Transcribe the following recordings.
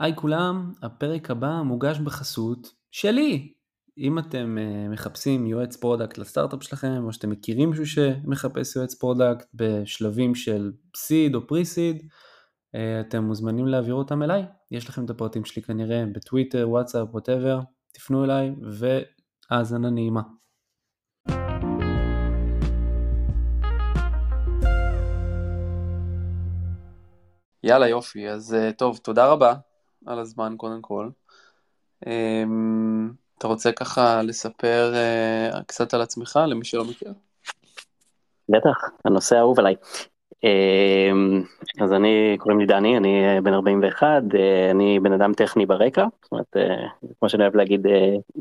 היי כולם, הפרק הבא מוגש בחסות שלי. אם אתם אה, מחפשים יועץ product לסטארט-אפ שלכם, או שאתם מכירים מישהו שמחפש יועץ product בשלבים של seed או pre-seed, אה, אתם מוזמנים להעביר אותם אליי. יש לכם את הפרטים שלי כנראה בטוויטר, וואטסאפ, whatever, תפנו אליי והאזנה נעימה. יאללה יופי, אז uh, טוב, תודה רבה על הזמן קודם כל. Um, אתה רוצה ככה לספר uh, קצת על עצמך למי שלא מכיר? בטח, הנושא האהוב עליי. Um, אז אני, קוראים לי דני, אני uh, בן 41, uh, אני בן אדם טכני ברקע, זאת אומרת, כמו שאני אוהב להגיד,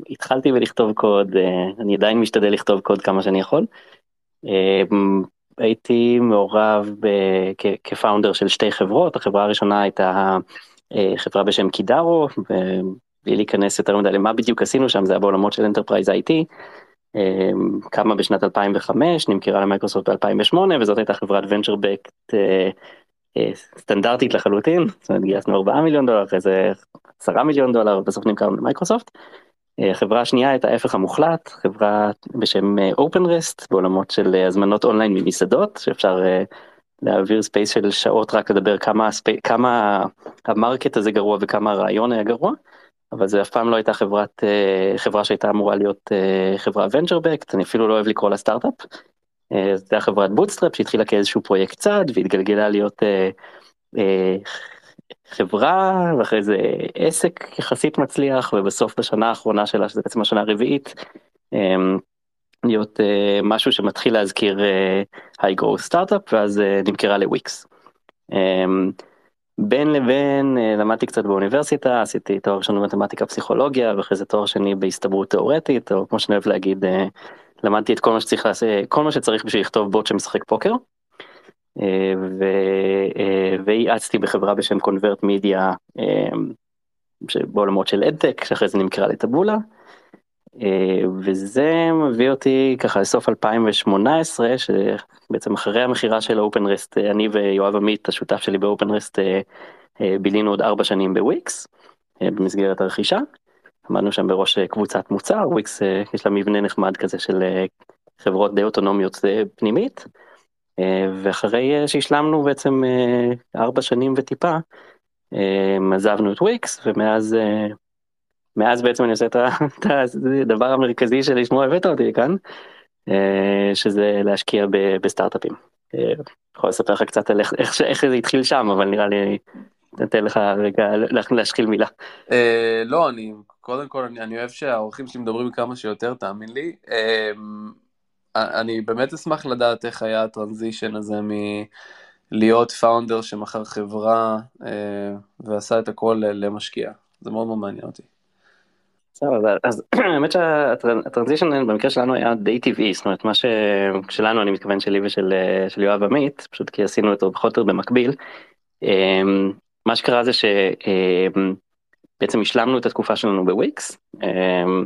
התחלתי בלכתוב קוד, אני עדיין משתדל לכתוב קוד כמה שאני יכול. אה, הייתי מעורב כ founder של שתי חברות, החברה הראשונה הייתה אה, חברה בשם קידארו, ובלי להיכנס יותר מדי למה בדיוק עשינו שם, זה היה בעולמות של enterprise IT, אה, קמה בשנת 2005, נמכרה למייקרוסופט ב-2008, וזאת הייתה חברת venture backed אה, סטנדרטית לחלוטין, זאת אומרת גייסנו 4 מיליון דולר, אחרי זה 10 מיליון דולר, בסוף נמכרנו למייקרוסופט. החברה השנייה הייתה ההפך המוחלט, חברה בשם OpenRest, בעולמות של הזמנות אונליין ממסעדות, שאפשר להעביר space של שעות רק לדבר כמה, ספי, כמה ה market הזה גרוע וכמה הרעיון היה גרוע, אבל זה אף פעם לא הייתה חברת, אה, חברה שהייתה אמורה להיות אה, חברה venture backed, אני אפילו לא אוהב לקרוא לה סטארט-אפ. אה, זו הייתה חברת bootstrap שהתחילה כאיזשהו פרויקט צד והתגלגלה להיות חברה ואחרי זה עסק יחסית מצליח ובסוף בשנה האחרונה שלה שזה בעצם השנה הרביעית להיות uh, משהו שמתחיל להזכיר היי גרו סטארט-אפ ואז uh, נמכרה לוויקס. Um, בין לבין uh, למדתי קצת באוניברסיטה עשיתי תואר ראשון במתמטיקה פסיכולוגיה ואחרי זה תואר שני בהסתברות תאורטית או כמו שאני אוהב להגיד uh, למדתי את כל מה שצריך לעשות כל מה שצריך בשביל לכתוב בוט שמשחק פוקר. Uh, והאצתי בחברה בשם קונברט מידיה בעולמות של אדטק שאחרי זה נמכרה לטבולה. אה, וזה מביא אותי ככה לסוף 2018 שבעצם אחרי המכירה של אופנרסט אני ויואב עמית השותף שלי באופנרסט אה, אה, בילינו עוד ארבע שנים בוויקס במסגרת הרכישה. עמדנו שם בראש קבוצת מוצר וויקס יש לה מבנה נחמד כזה של חברות די אוטונומיות פנימית. ואחרי שהשלמנו בעצם ארבע שנים וטיפה עזבנו את וויקס ומאז מאז בעצם אני עושה את הדבר המרכזי שלשמו הבאת אותי כאן, אה, שזה להשקיע בסטארט-אפים. אה, יכול לספר לך קצת על איך, איך, זה התחיל שם, אבל נראה לי, נתן לך רגע להשחיל מילה. אה, לא, אני, קודם כל, אני, אני אוהב שהאורחים שלי מדברים כמה שיותר, תאמין לי. אני באמת אשמח לדעת איך היה הטרנזישן הזה מלהיות פאונדר שמכר חברה ועשה את הכל למשקיע. זה מאוד מאוד מעניין אותי. אז האמת שהטרנזישן במקרה שלנו היה די טבעי, זאת אומרת מה ששלנו אני מתכוון שלי ושל של יואב עמית, פשוט כי עשינו אותו בכל זאת במקביל. אמ, מה שקרה זה שבעצם השלמנו את התקופה שלנו בוויקס, אמ,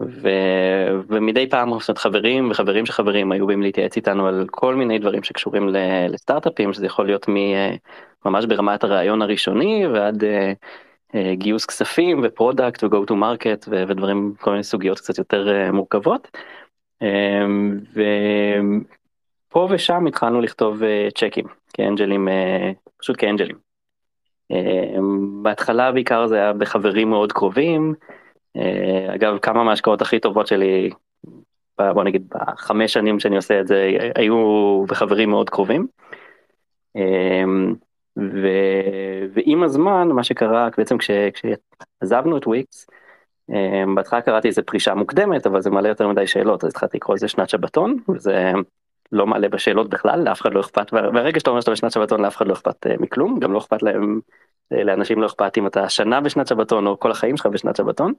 ו... ומדי פעם זאת חברים וחברים שחברים היו באים להתייעץ איתנו על כל מיני דברים שקשורים לסטארט-אפים, שזה יכול להיות ממש ברמת הרעיון הראשוני ועד אה, גיוס כספים ו product ו-go to market ודברים, כל מיני סוגיות קצת יותר אה, מורכבות. אה, ופה ושם התחלנו לכתוב צ'קים כאנג'לים, פשוט כאנג'לים. בהתחלה בעיקר זה היה בחברים מאוד קרובים. אגב, כמה מההשקעות הכי טובות שלי, בוא נגיד בחמש שנים שאני עושה את זה, היו בחברים מאוד קרובים. ו... ועם הזמן מה שקרה בעצם כש... כשעזבנו את וויקס, אמ, בהתחלה קראתי איזה פרישה מוקדמת אבל זה מעלה יותר מדי שאלות אז התחלתי לקרוא לזה שנת שבתון וזה לא מעלה בשאלות בכלל לאף אחד לא אכפת ברגע שאתה אומר שאתה בשנת שבתון לאף אחד לא אכפת אה, מכלום גם לא אכפת להם אה, לאנשים לא אכפת אם אתה שנה בשנת שבתון או כל החיים שלך בשנת שבתון.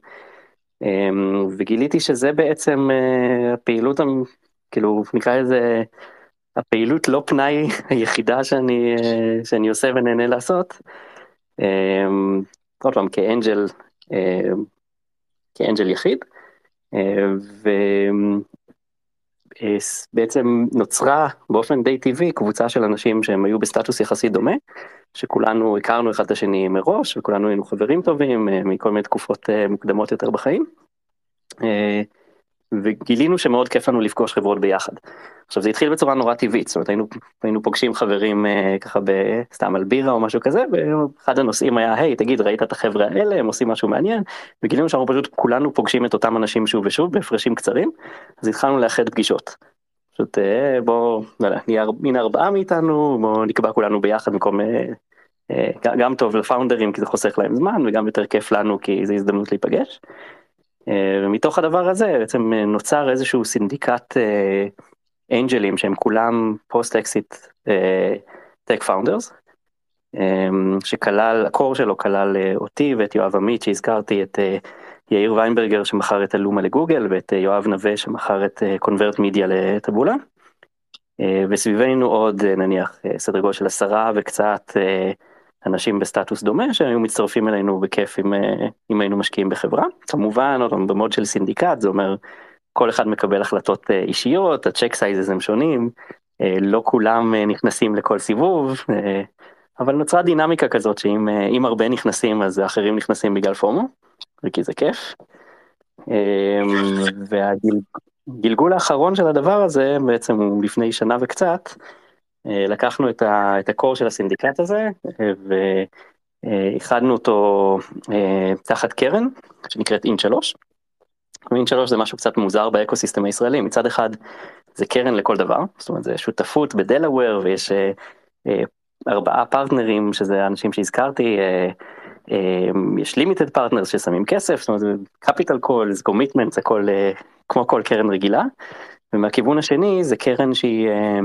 אמ, וגיליתי שזה בעצם אה, הפעילות כאילו נקרא לזה הפעילות לא פנאי היחידה שאני, שאני עושה ונהנה לעשות. אמ, עוד פעם כאנג'ל, אמ, כאנג'ל יחיד. אמ, ובעצם נוצרה באופן די טבעי קבוצה של אנשים שהם היו בסטטוס יחסית דומה, שכולנו הכרנו אחד את השני מראש וכולנו היינו חברים טובים אה, מכל מיני תקופות אה, מוקדמות יותר בחיים. אה, וגילינו שמאוד כיף לנו לפגוש חברות ביחד. עכשיו זה התחיל בצורה נורא טבעית, זאת אומרת היינו, היינו פוגשים חברים ככה סתם על בירה או משהו כזה, ואחד הנושאים היה היי תגיד ראית את החבר'ה האלה הם עושים משהו מעניין, וגילינו שאנחנו פשוט כולנו פוגשים את אותם אנשים שוב ושוב בהפרשים קצרים, אז התחלנו לאחד פגישות. פשוט בוא, לא יודע, מין ארבעה מאיתנו, בוא נקבע כולנו ביחד במקום אה, גם טוב לפאונדרים כי זה חוסך להם זמן וגם יותר כיף לנו כי זה הזדמנות להיפגש. אה, ומתוך הדבר הזה בעצם אה, נוצר איזשהו סינדיקט אנג'לים שהם כולם post exit tech founders. שכלל ה core שלו כלל אותי ואת יואב עמית שהזכרתי את יאיר ויינברגר שמכר את אלומה לגוגל ואת יואב נווה שמכר את ConvertMedia לטאבולה. וסביבנו עוד נניח סדר גודל של עשרה וקצת אנשים בסטטוס דומה שהיו מצטרפים אלינו בכיף אם, אה, אם היינו משקיעים בחברה. כמובן, עוד ב mode של סינדיקט, זה אומר כל אחד מקבל החלטות אה, אישיות, ה check sizes הם שונים, אה, לא כולם נכנסים לכל סיבוב, אבל נוצרה דינמיקה כזאת שאם הרבה נכנסים אז האחרים נכנסים בגלל פומו, וכי זה כיף. והגלגול האחרון של הדבר הזה בעצם הוא לפני שנה וקצת, לקחנו את, ה, את הקור של הסינדיקט הזה ואיחדנו אותו אה, תחת קרן שנקראת אינט 3. אינט 3 זה משהו קצת מוזר באקוסיסטם הישראלי, מצד אחד זה קרן לכל דבר, זאת אומרת זה שותפות בדלאוור ויש אה, ארבעה פרטנרים שזה אנשים שהזכרתי, יש limited partners ששמים כסף, זאת אומרת זה capital call, זה commitment, הכל כמו כל קרן רגילה, ומהכיוון השני זה קרן שהיא אה,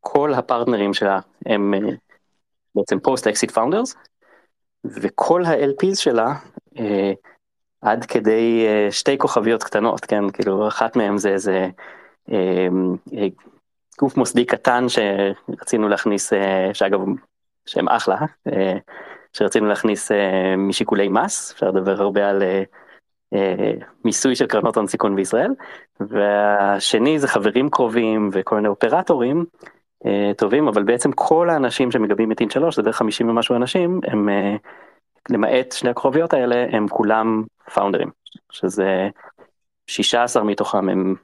כל הפרטנרים שלה הם אה, בעצם post exit founders וכל ה-LPs שלה אה, עד כדי שתי כוכביות קטנות כן? כאילו אחת מהם זה איזה גוף מוסדי קטן שרצינו להכניס שאגב שהם אחלה שרצינו להכניס משיקולי מס אפשר לדבר הרבה על אה, מיסוי של קרנות הון סיכון בישראל, והשני זה חברים קרובים וכל מיני אופרטורים אה, טובים, אבל בעצם כל האנשים שמגבים את אינט 3, זה בערך 50 ומשהו אנשים, הם אה, למעט שני הכוכביות האלה, הם כולם פאונדרים, שזה 16 מתוכם הם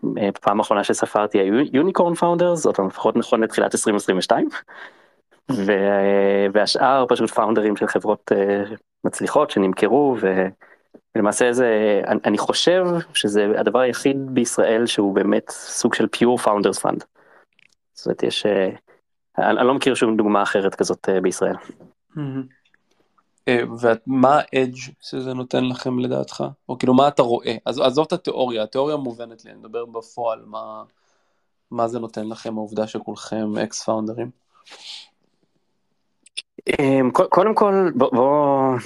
פעם אחרונה שספרתי היו unicorn founders, זאת אומרת לפחות נכון לתחילת 2022, והשאר פשוט פאונדרים של חברות מצליחות שנמכרו. ו... למעשה זה, אני, חושב שזה הדבר היחיד בישראל שהוא באמת סוג של pure founders fund. זאת אומרת, יש, אה, אני, אני לא מכיר שום דוגמה אחרת כזאת אה, בישראל. אה, ומה האדג' שזה נותן לכם לדעתך? או כאילו מה אתה רואה? אז עזוב את התיאוריה, התיאוריה מובנת לי, אני מדבר בפועל, מה, מה זה נותן לכם העובדה שכולכם אקס פאונדרים? אמ, קודם כל בוא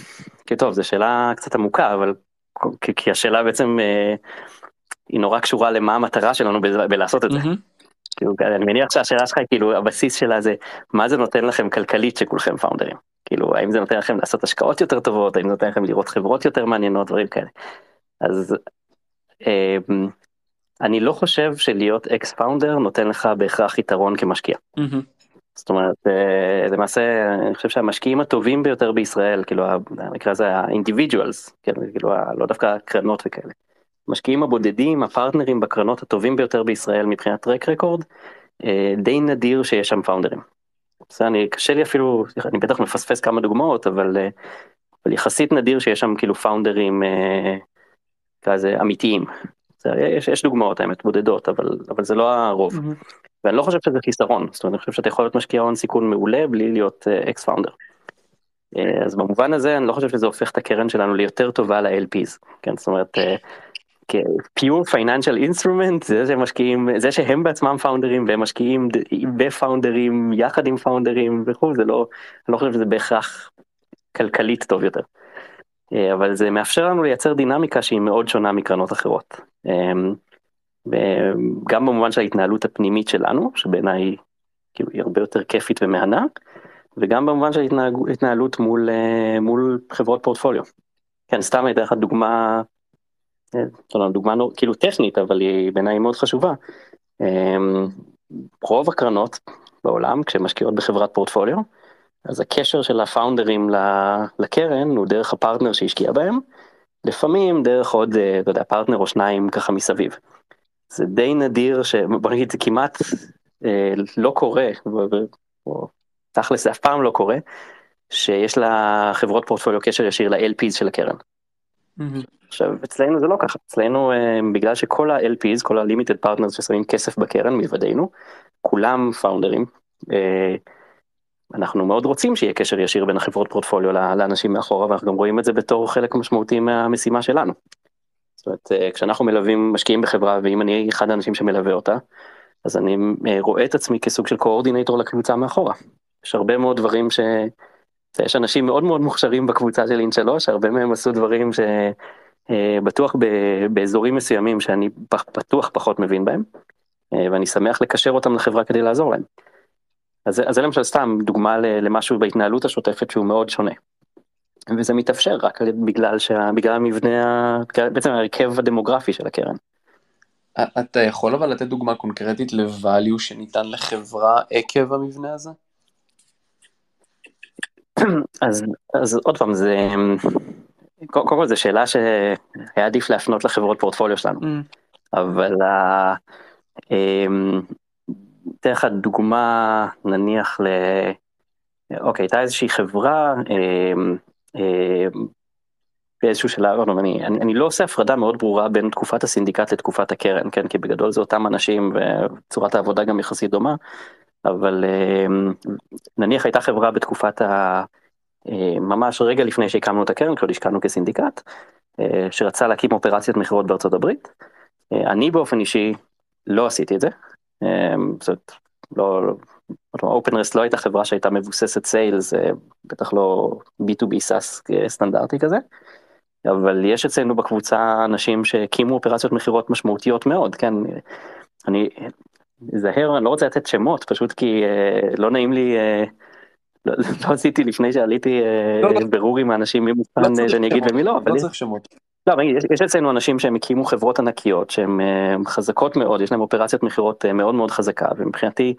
כי טוב זו שאלה קצת עמוקה אבל כי, כי השאלה בעצם אה, היא נורא קשורה למה המטרה שלנו ב, בלעשות את זה. כאילו, אני מניח שהשאלה שלך כאילו הבסיס שלה זה מה זה נותן לכם כלכלית שכולכם פאונדרים. כאילו האם זה נותן לכם לעשות השקעות יותר טובות האם זה נותן לכם לראות חברות יותר מעניינות דברים כאלה. אז אה, אני לא חושב שלהיות אקס פאונדר נותן לך בהכרח יתרון כמשקיע. Mm-hmm. זאת אומרת אה, למעשה אני חושב שהמשקיעים הטובים ביותר בישראל כאילו המקרה הזה האינדיבידואלס כאילו, כאילו לא דווקא קרנות וכאלה. המשקיעים הבודדים הפרטנרים בקרנות הטובים ביותר בישראל מבחינת track record אה, די נדיר שיש שם פאונדרים. זה אני קשה לי אפילו אני בטח מפספס כמה דוגמאות אבל, אה, אבל יחסית נדיר שיש שם כאילו פאונדרים כזה אמיתיים. יש, יש דוגמאות האמת בודדות אבל אבל זה לא הרוב. Mm-hmm. ואני לא חושב שזה חיסרון, זאת אומרת, אני חושב שאתה יכול להיות משקיע הון סיכון מעולה בלי להיות ex אה, founder. Uh, אז במובן הזה אני לא חושב שזה הופך את הקרן שלנו ליותר טובה ל-LPs, כן, זאת אומרת, uh, pure financial instrument, זה שהם משקיעים, זה שהם בעצמם פאונדרים והם משקיעים בפאונדרים יחד עם פאונדרים וכו', זה לא, אני לא חושב שזה בהכרח כלכלית טוב יותר. Uh, אבל זה מאפשר לנו לייצר דינמיקה שהיא מאוד שונה מקרנות אחרות. Uh, גם במובן של ההתנהלות הפנימית שלנו, שבעיניי כאילו היא הרבה יותר כיפית ומהנה, וגם במובן של התנהלות מול, אה, מול חברות פורטפוליו. כן, סתם הייתה לך דוגמה, אה, לא, דוגמה כאילו טכנית, אבל היא בעיניי מאוד חשובה. רוב הקרנות, בעולם כשמשקיעות בחברת פורטפוליו. אז הקשר של הפאונדרים לקרן הוא דרך הפרטנר שהשקיע בהם, לפעמים דרך עוד, אה, אתה יודע, פרטנר או שניים ככה מסביב. זה די נדיר, ש... בוא נגיד זה כמעט אה, לא קורה, או תכל'ס זה אף פעם לא קורה, שיש לחברות פורטפוליו קשר ישיר ל-LPs של הקרן. Mm-hmm. עכשיו אצלנו זה לא ככה, אצלנו אה, בגלל שכל ה-LPs, כל ה-limited partners ששמים כסף בקרן מלבדנו, כולם פאונדרים. אה, אנחנו מאוד רוצים שיהיה קשר ישיר בין החברות פורטפוליו לאנשים מאחורה ואנחנו גם רואים את זה בתור חלק משמעותי מהמשימה שלנו. זאת אומרת אה, כשאנחנו מלווים משקיעים בחברה ואם אני אחד האנשים שמלווה אותה אז אני רואה את עצמי כסוג של קואורדינטור לקבוצה מאחורה. יש הרבה מאוד דברים ש... יש אנשים מאוד מאוד מוכשרים בקבוצה של אינט 3 הרבה מהם עשו דברים שבטוח באזורים מסוימים שאני בטוח פחות מבין בהם ואני שמח לקשר אותם לחברה כדי לעזור להם. אז, אז זה למשל סתם דוגמה למשהו בהתנהלות השוטפת שהוא מאוד שונה. וזה מתאפשר רק בגלל, המבנה, בעצם ההרכב הדמוגרפי של הקרן. אתה יכול אבל לתת דוגמה קונקרטית לvalue שניתן לחברה עקב המבנה הזה? אז, אז עוד פעם זה קודם כל זו שאלה שהיה עדיף להפנות לחברות פורטפוליו שלנו mm. אבל אמ, אתן לך דוגמה נניח ל... אוקיי, הייתה איזושהי חברה אמ, אמ, באיזשהו שלב, אני, אני, אני לא עושה הפרדה מאוד ברורה בין תקופת הסינדיקט לתקופת הקרן, כן, כי בגדול זה אותם אנשים וצורת העבודה גם יחסית דומה, אבל נניח הייתה חברה בתקופת ה... ממש רגע לפני שהקמנו את הקרן, כשעוד השקענו כסינדיקט, שרצה להקים אופרציית מכירות בארצות הברית. אני באופן אישי לא עשיתי את זה, זאת לא, OpenRest לא הייתה חברה שהייתה מבוססת sales, בטח לא B2B SaaS סטנדרטי כזה, אבל יש אצלנו בקבוצה אנשים שהקימו אופרציות מכירות משמעותיות מאוד, כן, אני נזהר, אני לא רוצה לתת שמות, פשוט כי אה, לא נעים לי, אה, לא, לא עשיתי לפני שעליתי אה, לא, לא. ברור עם האנשים מי מוכן לא שאני אגיד ומי לא, לא צריך שמות. לא, יש, אצלנו אנשים שהם הקימו חברות ענקיות שהן אה, חזקות מאוד, יש להם אופרציית מכירות אה, מאוד מאוד חזקה, ומבחינתי,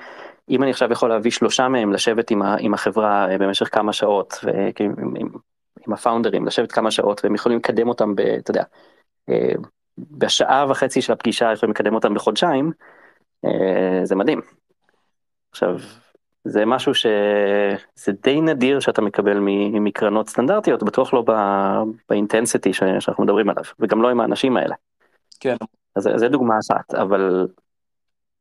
אם אני עכשיו יכול להביא שלושה מהם לשבת עם, החברה uh, במשך כמה שעות, עם, הפאונדרים, לשבת כמה שעות, והם יכולים לקדם אותם, אתה יודע, בשעה וחצי של הפגישה יכולים לקדם אותם בחודשיים, זה מדהים. עכשיו, זה משהו שזה די נדיר שאתה מקבל מקרנות סטנדרטיות, בטוח לא באינטנסיטי שאנחנו מדברים עליו, וגם לא עם האנשים האלה. כן. אז זה דוגמה אחת, אבל,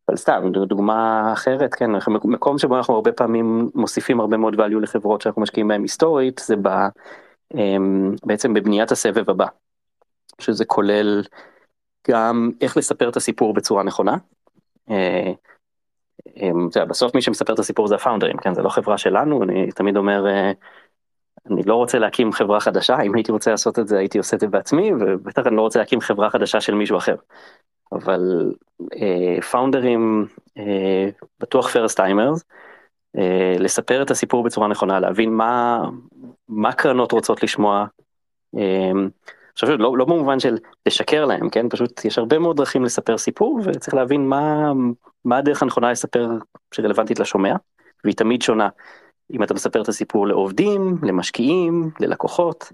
אבל סתם, דוגמה אחרת, כן, מקום שבו אנחנו הרבה פעמים מוסיפים הרבה מאוד value לחברות שאנחנו משקיעים בהן היסטורית, זה ב, אמ, בעצם בבניית הסבב הבא, שזה כולל גם איך לספר את הסיפור בצורה נכונה. אה, בסוף מי שמספר את הסיפור זה הפאונדרים, כן, זה לא חברה שלנו, אני תמיד אומר, אה, אני לא רוצה להקים חברה חדשה, אם הייתי רוצה לעשות את זה הייתי עושה את זה בעצמי, ובטח אני לא רוצה להקים חברה חדשה של מישהו אחר. אבל פאונדרים, אה, אה, בטוח first timers, לספר את הסיפור בצורה נכונה, להבין מה, מה קרנות רוצות לשמוע. עכשיו לא, לא במובן של לשקר להם, כן? פשוט יש הרבה מאוד דרכים לספר סיפור וצריך להבין מה, מה הדרך הנכונה לספר שרלוונטית לשומע, והיא תמיד שונה. אם אתה מספר את הסיפור לעובדים, למשקיעים, ללקוחות,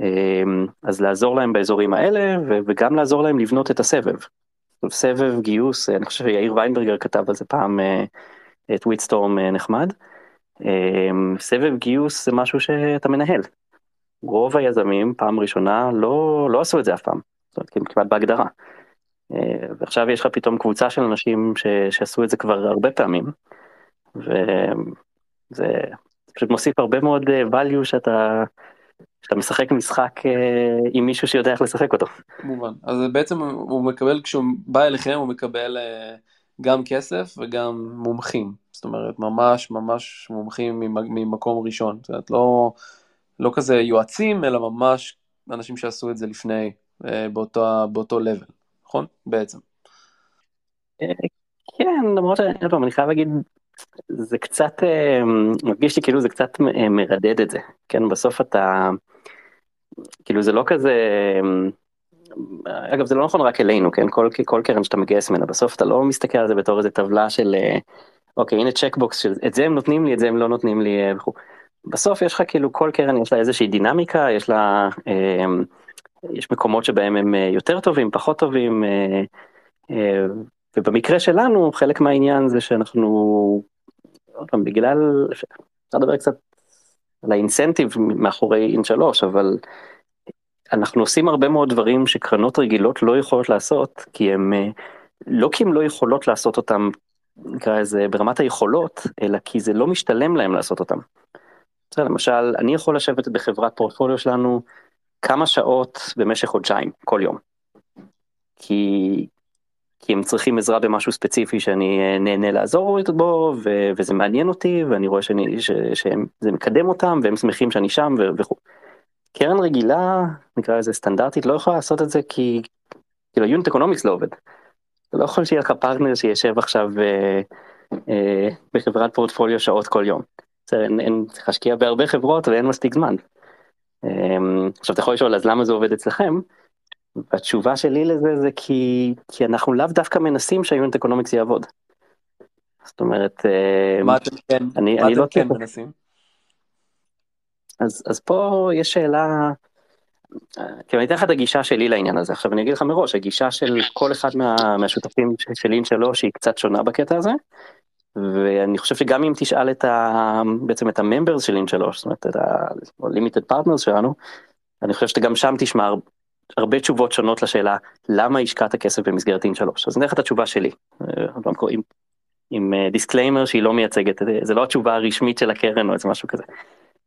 אמ, אז לעזור להם באזורים האלה וגם לעזור להם לבנות את הסבב. סבב גיוס, אני חושב שיאיר ויינברגר כתב על זה פעם אה, את וויטסטורם אה, נחמד. אמ, סבב גיוס זה משהו שאתה מנהל, רוב היזמים פעם ראשונה לא, לא עשו את זה אף פעם, זאת אומרת, כמעט בהגדרה. אה, ועכשיו יש לך פתאום קבוצה של אנשים ש, שעשו את זה כבר הרבה פעמים, וזה פשוט מוסיף הרבה מאוד אה, value שאתה, שאתה משחק משחק אה, עם מישהו שיודע איך לשחק אותו. כמובן, אז בעצם הוא מקבל, כשהוא בא אליכם הוא מקבל גם כסף וגם מומחים, זאת אומרת ממש ממש מומחים ממקום ראשון, זאת אומרת לא... לא כזה יועצים, אלא ממש אנשים שעשו את זה לפני, אה, באותו, באותו level, נכון? בעצם. אה, כן, למרות שאני חייב להגיד, זה קצת, אה, מרגיש לי כאילו זה קצת מרדד את זה, כן, בסוף אתה, כאילו זה לא כזה, אגב זה לא נכון רק אלינו, כן, כל, כל קרן שאתה מגייס ממנה, בסוף אתה לא מסתכל על זה בתור איזה טבלה של אוקיי הנה צ'קבוקס של את זה הם נותנים לי את זה הם לא נותנים לי וכו'. בסוף יש לך כאילו כל קרן יש לה איזושהי דינמיקה יש לה יש מקומות שבהם הם יותר טובים פחות טובים ובמקרה שלנו חלק מהעניין זה שאנחנו בגלל אפשר לדבר קצת על האינסנטיב מאחורי אין שלוש אבל אנחנו עושים הרבה מאוד דברים שקרנות רגילות לא יכולות לעשות כי הם לא כי הם לא יכולות לעשות אותם נקרא לזה ברמת היכולות אלא כי זה לא משתלם להם לעשות אותם. למשל אני יכול לשבת בחברת פורטפוליו שלנו כמה שעות במשך חודשיים כל יום. כי כי הם צריכים עזרה במשהו ספציפי שאני אה, נהנה לעזור בו ו- וזה מעניין אותי ואני רואה שאני, ש- שזה מקדם אותם והם שמחים שאני שם וכו'. קרן רגילה נקרא לזה סטנדרטית לא יכולה לעשות את זה כי כאילו unit economics לא עובד. אתה לא יכול שיהיה לך פרטנר שישב עכשיו אה, אה, בחברת פורטפוליו שעות כל יום. אין, אין צריך להשקיע בהרבה חברות ואין מספיק זמן. אה, עכשיו אתה יכול לשאול אז למה זה עובד אצלכם? התשובה שלי לזה זה כי, כי אנחנו לאו דווקא מנסים שה-unit economics יעבוד. זאת אומרת, אה, מה אתם כן, אני, מה אני אתם לא כן מנסים? אז, אז פה יש שאלה, כאילו אני אתן לך את הגישה שלי לעניין הזה, עכשיו אני אגיד לך מראש, הגישה של כל אחד מה, מהשותפים של אין שלוש היא קצת שונה בקטע הזה, ואני חושב שגם אם תשאל את ה... בעצם את ה-members של אין שלוש, זאת אומרת את ה-limited שלנו, אני חושב שגם שם תשמע הרבה תשובות שונות לשאלה למה השקעת כסף במסגרת אין שלוש אז נלך את התשובה שלי. אה, עם, עם disclaimer אה, שהיא לא מייצגת זה לא התשובה הרשמית של הקרן או איזה משהו כזה.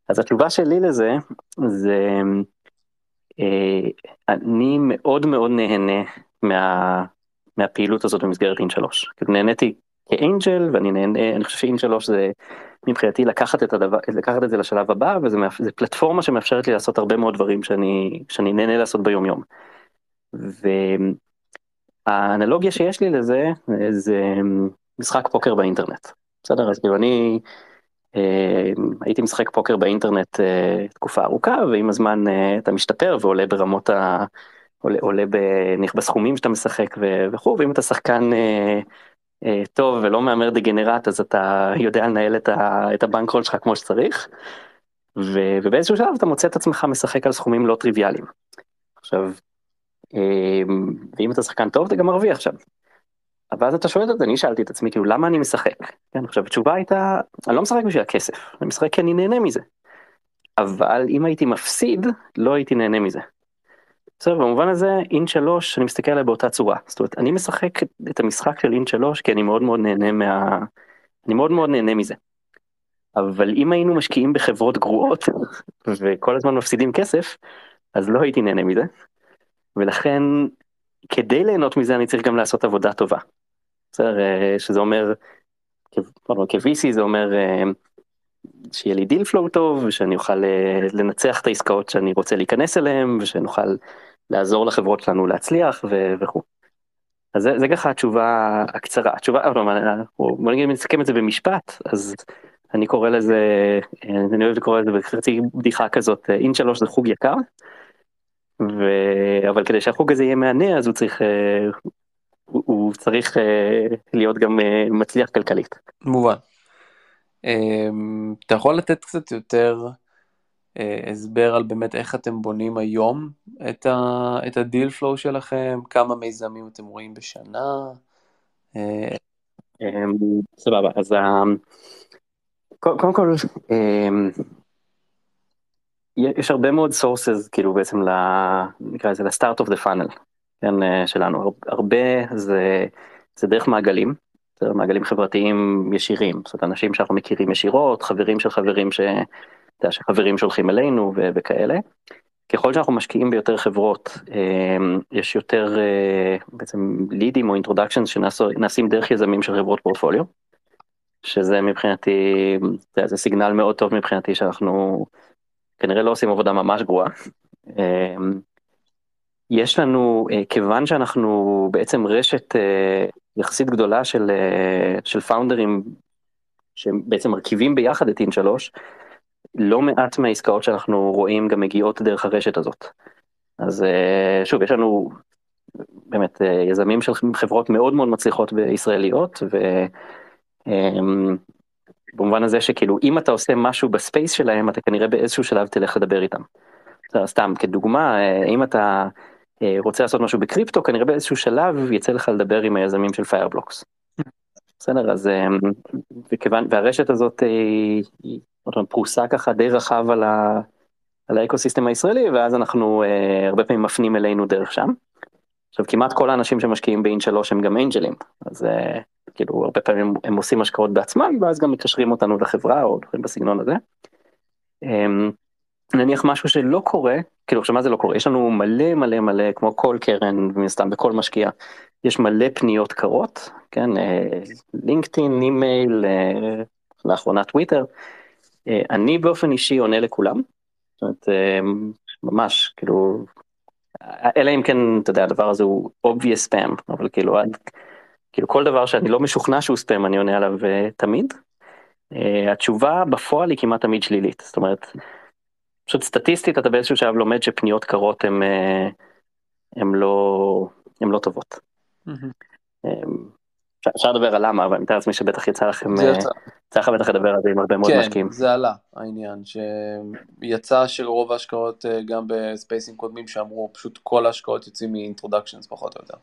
אז התשובה שלי לזה זה אה, אני מאוד מאוד נהנה מה, מהפעילות הזאת במסגרת אין שלוש. נהניתי כ-angel ואני נהנה אני חושב שאין שלוש זה מבחינתי לקחת את הדבר לקחת את זה לשלב הבא וזה זה פלטפורמה שמאפשרת לי לעשות הרבה מאוד דברים שאני שאני נהנה לעשות ביום יום. והאנלוגיה שיש לי לזה זה משחק פוקר באינטרנט. בסדר אז כאילו אני אה, הייתי משחק פוקר באינטרנט אה, תקופה ארוכה ועם הזמן אה, אתה משתפר ועולה ברמות ה... עולה, עולה בסכומים שאתה משחק וכו' ואם אתה שחקן טוב ולא מהמר דגנרט אז אתה יודע לנהל את, ה, את הבנקרול שלך כמו שצריך. ו, ובאיזשהו שלב אתה מוצא את עצמך משחק על סכומים לא טריוויאליים. עכשיו, אה, ואם אתה שחקן טוב אתה גם מרוויח שם. אבל אז אתה שואל את זה, אני שאלתי את עצמי כאילו למה אני משחק? כן, עכשיו התשובה הייתה, אני לא משחק בשביל הכסף, אני משחק כי אני נהנה מזה. אבל אם הייתי מפסיד, לא הייתי נהנה מזה. בסדר, במובן הזה אין 3 אני מסתכל עליה באותה צורה זאת אומרת אני משחק את המשחק של אין 3 כי אני מאוד מאוד נהנה מה... אני מאוד מאוד נהנה מזה. אבל אם היינו משקיעים בחברות גרועות וכל הזמן מפסידים כסף אז לא הייתי נהנה מזה. ולכן כדי ליהנות מזה אני צריך גם לעשות עבודה טובה. בסדר, אה, שזה אומר כ-VC זה אומר אה, שיהיה לי deal flow טוב ושאני אוכל אה, לנצח את העסקאות שאני רוצה להיכנס אליהן ושנוכל לעזור לחברות שלנו להצליח וכו'. אז זה, זה ככה התשובה הקצרה התשובה בוא נגיד נסכם את זה במשפט אז אני קורא לזה אני אוהב לקרוא לזה בחצי בדיחה כזאת אין שלוש זה חוג יקר. ו... אבל כדי שהחוג הזה יהיה מהנה אז הוא צריך אה, הוא צריך להיות גם מצליח כלכלית. מובן. אמ, אתה יכול לתת קצת יותר אה, הסבר על באמת איך אתם בונים היום את, ה-deal flow שלכם, כמה מיזמים אתם רואים בשנה? אה, אמ, סבבה, אז אמ, קודם כל, יש הרבה מאוד sources כאילו בעצם נקרא לזה ל-start of the funnel שלנו, הרבה זה, זה דרך מעגלים. יותר מעגלים חברתיים ישירים, זאת אומרת אנשים שאנחנו מכירים ישירות, חברים של חברים ש... אתה יודע, שחברים שולחים אלינו ו... וכאלה. ככל שאנחנו משקיעים ביותר חברות, אה, יש יותר אה, בעצם לידים או introduction שנעשים דרך יזמים של חברות פורטפוליו, שזה מבחינתי, זה סיגנל מאוד טוב מבחינתי שאנחנו כנראה לא עושים עבודה ממש גרועה. אה, יש לנו, כיוון שאנחנו בעצם רשת יחסית גדולה של, אה, של founderים שבעצם מרכיבים ביחד את אין שלוש, לא מעט מהעסקאות שאנחנו רואים גם מגיעות דרך הרשת הזאת. אז אה, שוב, יש לנו באמת אה, יזמים של חברות מאוד מאוד מצליחות בישראליות, אמ, במובן הזה שכאילו אם אתה עושה משהו ב-space שלהם אתה כנראה באיזשהו שלב תלך לדבר איתם. סתם כדוגמה אם אתה רוצה לעשות משהו בקריפטו כנראה באיזשהו שלב יצא לך לדבר עם היזמים של פיירבלוקס. בסדר אז וכיוון והרשת הזאת היא פרוסה ככה די רחב על, ה, על האקוסיסטם הישראלי ואז אנחנו הרבה פעמים מפנים אלינו דרך שם. עכשיו כמעט כל האנשים שמשקיעים באין שלוש הם גם אנג'לים אז כאילו הרבה פעמים הם עושים השקעות בעצמם ואז גם מקשרים אותנו לחברה או דברים בסגנון הזה. אמ, נניח משהו שלא קורה כאילו עכשיו מה זה לא קורה יש לנו מלא מלא מלא כמו כל קרן מן הסתם בכל משקיע יש מלא פניות קרות כן לינקדאין אימייל אה, לאחרונה טוויטר אה, אני באופן אישי עונה לכולם. זאת אומרת, ממש כאילו אלא אם כן אתה יודע הדבר הזה הוא obvious spam אבל כאילו עד כאילו כל דבר שאני לא משוכנע שהוא ספאם אני עונה עליו תמיד. התשובה בפועל היא כמעט תמיד שלילית זאת אומרת. פשוט סטטיסטית אתה באיזשהו שלב לומד שפניות קרות uh, הם לא הם לא טובות. Mm-hmm. אפשר לדבר על למה אבל אני מתאר לעצמי שבטח יצא לכם יצא לך בטח לדבר על זה עם הרבה מאוד כן, משקיעים. כן זה עלה העניין שיצא שרוב ההשקעות גם בספייסים קודמים שאמרו פשוט כל ההשקעות יוצאים מאינטרודקשנס פחות או יותר.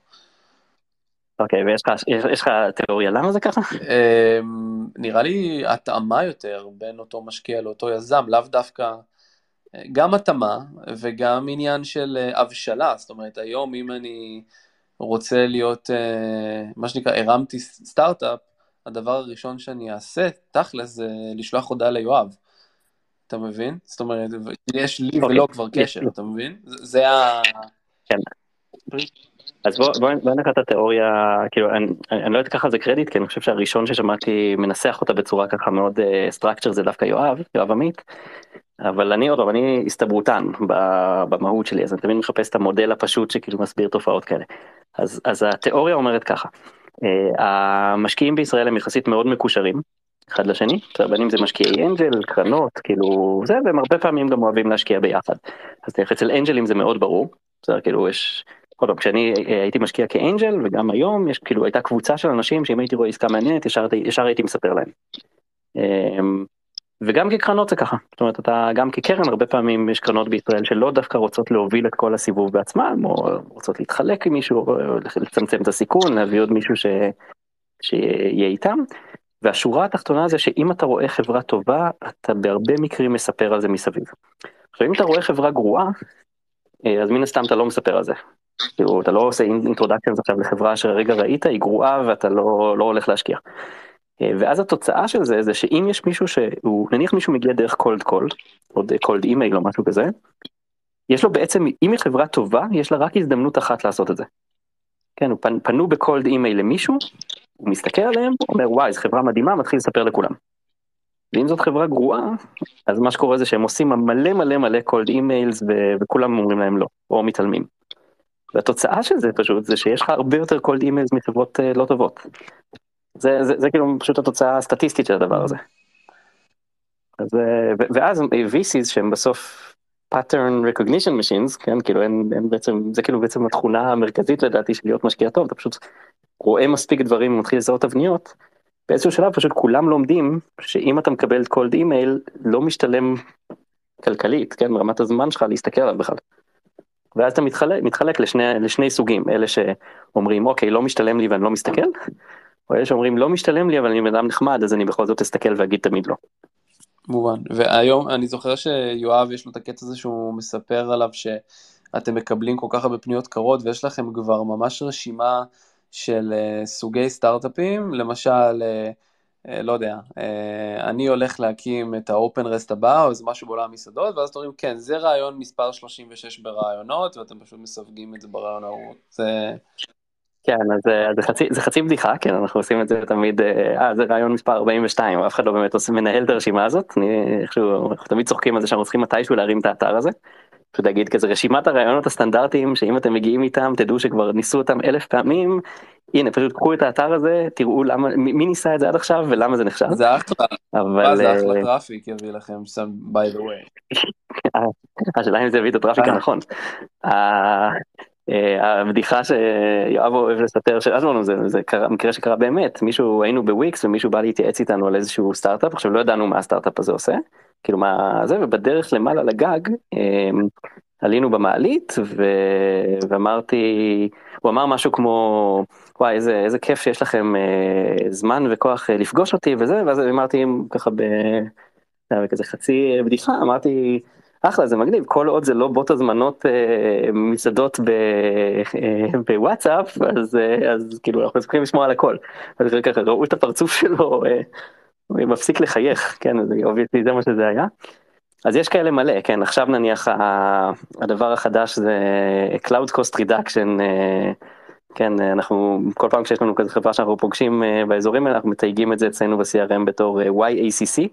אוקיי, ויש לך תיאוריה למה זה ככה? נראה לי התאמה יותר בין אותו משקיע לאותו יזם, לאו דווקא, גם התאמה וגם עניין של אה, הבשלה, זאת אומרת היום אם אני רוצה להיות, אה, מה שנקרא, הרמתי סטארט-אפ, הדבר הראשון שאני אעשה, תכלס, זה לשלוח הודעה ליואב. אתה מבין? זאת אומרת, יש לי okay. אוקיי. ולא כבר קשר, אתה מבין? זה ה... כן. אז בוא, בוא, בוא נקרא את התיאוריה, כאילו אני, אני לא יודעת ככה זה קרדיט, כי אני חושב שהראשון ששמעתי מנסח אותה בצורה ככה מאוד סטרקצ'ר uh, זה דווקא יואב, יואב עמית, אבל אני עוד פעם, אני הסתברותן במהות שלי, אז אני תמיד מחפש את המודל הפשוט שכאילו מסביר תופעות כאלה. אז, אז התיאוריה אומרת ככה, uh, המשקיעים בישראל הם יחסית מאוד מקושרים, אחד לשני, בין אם זה משקיעי אנג'ל, קרנות, כאילו זה, והם הרבה פעמים גם אוהבים להשקיע ביחד. אז אצל אנג'לים זה מאוד ברור, בסדר, כאילו יש... עוד פעם, כשאני אה, הייתי משקיע כאנג'ל וגם היום יש כאילו הייתה קבוצה של אנשים שאם הייתי רואה עסקה מעניינת ישר, ישר הייתי מספר להם. וגם כקרנות זה ככה, זאת אומרת אתה גם כקרן הרבה פעמים יש קרנות בישראל שלא דווקא רוצות להוביל את כל הסיבוב בעצמם או רוצות להתחלק עם מישהו, או לצמצם את הסיכון, להביא עוד מישהו ש... שיהיה איתם. והשורה התחתונה זה שאם אתה רואה חברה טובה אתה בהרבה מקרים מספר על זה מסביב. עכשיו אם אתה רואה חברה גרועה אה, אז מן הסתם אתה לא מספר על זה. כאילו אתה לא עושה אינטרודקציה עכשיו לחברה שרגע ראית היא גרועה ואתה לא, לא הולך להשקיע. אה, ואז התוצאה של זה זה שאם יש מישהו שהוא נניח מישהו מגיע דרך cold call או cold email או משהו כזה. יש לו בעצם אם היא חברה טובה יש לה רק הזדמנות אחת לעשות את זה. כן, הוא פנ, פנו בקולד אימייל למישהו, הוא מסתכל עליהם, אומר וואי זו חברה מדהימה, מתחיל לספר לכולם. ואם זאת חברה גרועה, אז מה שקורה זה שהם עושים מלא מלא מלא cold emails וכולם אומרים להם לא, או מתעלמים. והתוצאה של זה פשוט זה שיש לך הרבה יותר cold emails מחברות uh, לא טובות. זה, זה, זה כאילו פשוט התוצאה הסטטיסטית של הדבר הזה. אז, uh, ואז VCs שהם בסוף pattern recognition machines, כן, כאילו אין, אין בעצם, זה כאילו בעצם התכונה המרכזית לדעתי של להיות משקיע טוב, אתה פשוט רואה מספיק דברים ומתחיל לזהות תבניות, באיזשהו שלב פשוט כולם לומדים שאם אתה מקבל קולד אימייל לא משתלם כלכלית, כן, ברמת הזמן שלך להסתכל עליו בכלל. ואז אתה מתחלק, מתחלק לשני, לשני סוגים, אלה שאומרים אוקיי לא משתלם לי ואני לא מסתכל, או אלה שאומרים לא משתלם לי אבל אני בן אדם נחמד אז אני בכל זאת אסתכל ואגיד תמיד לא. מובן, והיום אני זוכר שיואב יש לו את הקטע הזה שהוא מספר עליו שאתם מקבלים כל כך הרבה פניות קרות ויש לכם כבר ממש רשימה של uh, סוגי סטארט-אפים, למשל uh, אה, לא יודע, אה, אני הולך להקים את האופן רסט הבא או איזה משהו בעולם המסעדות, ואז אתם אומרים, כן, זה רעיון מספר 36 ברעיונות, ואתם פשוט מסווגים את זה ברעיון ההוא. זה... כן, אז אה, זה חצי, זה חצי בדיחה, כן, אנחנו עושים את זה תמיד, אה, זה רעיון מספר 42, אף אחד לא באמת עושה, מנהל את הרשימה הזאת, אני איכשהו, אנחנו תמיד צוחקים על זה שאנחנו צריכים מתישהו להרים את האתר הזה. פשוט להגיד כזה רשימת הרעיונות הסטנדרטיים שאם אתם מגיעים איתם תדעו שכבר ניסו אותם אלף פעמים הנה פשוט קחו את האתר הזה תראו למה מי ניסה את זה עד עכשיו ולמה זה נחשב. זה אחלה, אבל זה אחלה אה, traffic יביא לכם by the way. השאלה אם זה יביא את הטראפיק הנכון. הבדיחה שיואב אוהב לספר של אדמון זה, זה קרה, מקרה שקרה באמת. מישהו היינו בוויקס ומישהו בא להתייעץ איתנו על איזשהו סטארט-אפ. עכשיו לא ידענו מה הסטארט-אפ הזה עושה כאילו מה זה ובדרך למעלה לגג עלינו במעלית ו... ואמרתי הוא אמר משהו כמו וואי איזה איזה כיף שיש לכם אה, זמן וכוח אה, לפגוש אותי וזה ואז אמרתי ככה בכזה חצי בדיחה אמרתי אחלה זה מגניב כל עוד זה לא בוט הזמנות אה, מסעדות ב, אה, בוואטסאפ אז אה, אז כאילו אנחנו צריכים לשמוע על הכל. אז ככה ראו את הפרצוף שלו אה, מפסיק לחייך כן זה אובייסטי זה מה שזה היה. אז יש כאלה מלא כן עכשיו נניח הדבר החדש זה Cloud Cost Reduction. אה, כן אנחנו כל פעם שיש לנו כזה חברה שאנחנו פוגשים אה, באזורים האלה אנחנו מתייגים את זה אצלנו ב-CRM בתור אה, YACC.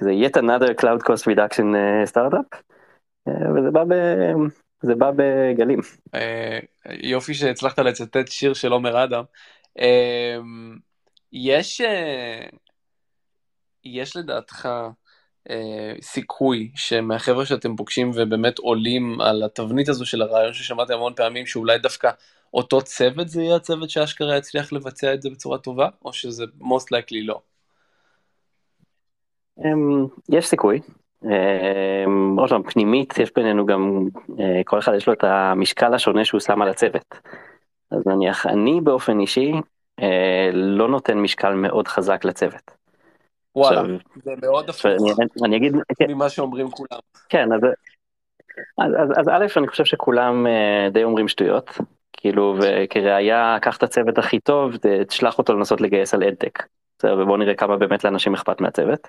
זה yet another cloud cost reduction uh, startup uh, וזה בא, ב, זה בא בגלים. Uh, יופי שהצלחת לצטט שיר של עומר אדם. יש, יש לדעתך סיכוי שמהחבר'ה שאתם פוגשים ובאמת עולים על התבנית הזו של הרעיון ששמעתם המון פעמים שאולי דווקא אותו צוות זה יהיה הצוות שאשכרה יצליח לבצע את זה בצורה טובה או שזה most likely לא. אמ, יש סיכוי. אמ, עוד פעם, פנימית יש בינינו גם, אה, כל אחד יש לו את המשקל השונה שהוא שם על הצוות. אז נניח, אני באופן אישי אה, לא נותן משקל מאוד חזק לצוות. וואלה, זה מאוד הפוך אני אגיד, כן. ממה שאומרים כולם. כן, אז, אז, אז, אז א', אני חושב שכולם אה, די אומרים שטויות. כאילו, וכראיה, קח את הצוות הכי טוב, תשלח אותו לנסות לגייס על אדטק. ובוא נראה כמה באמת לאנשים אכפת מהצוות.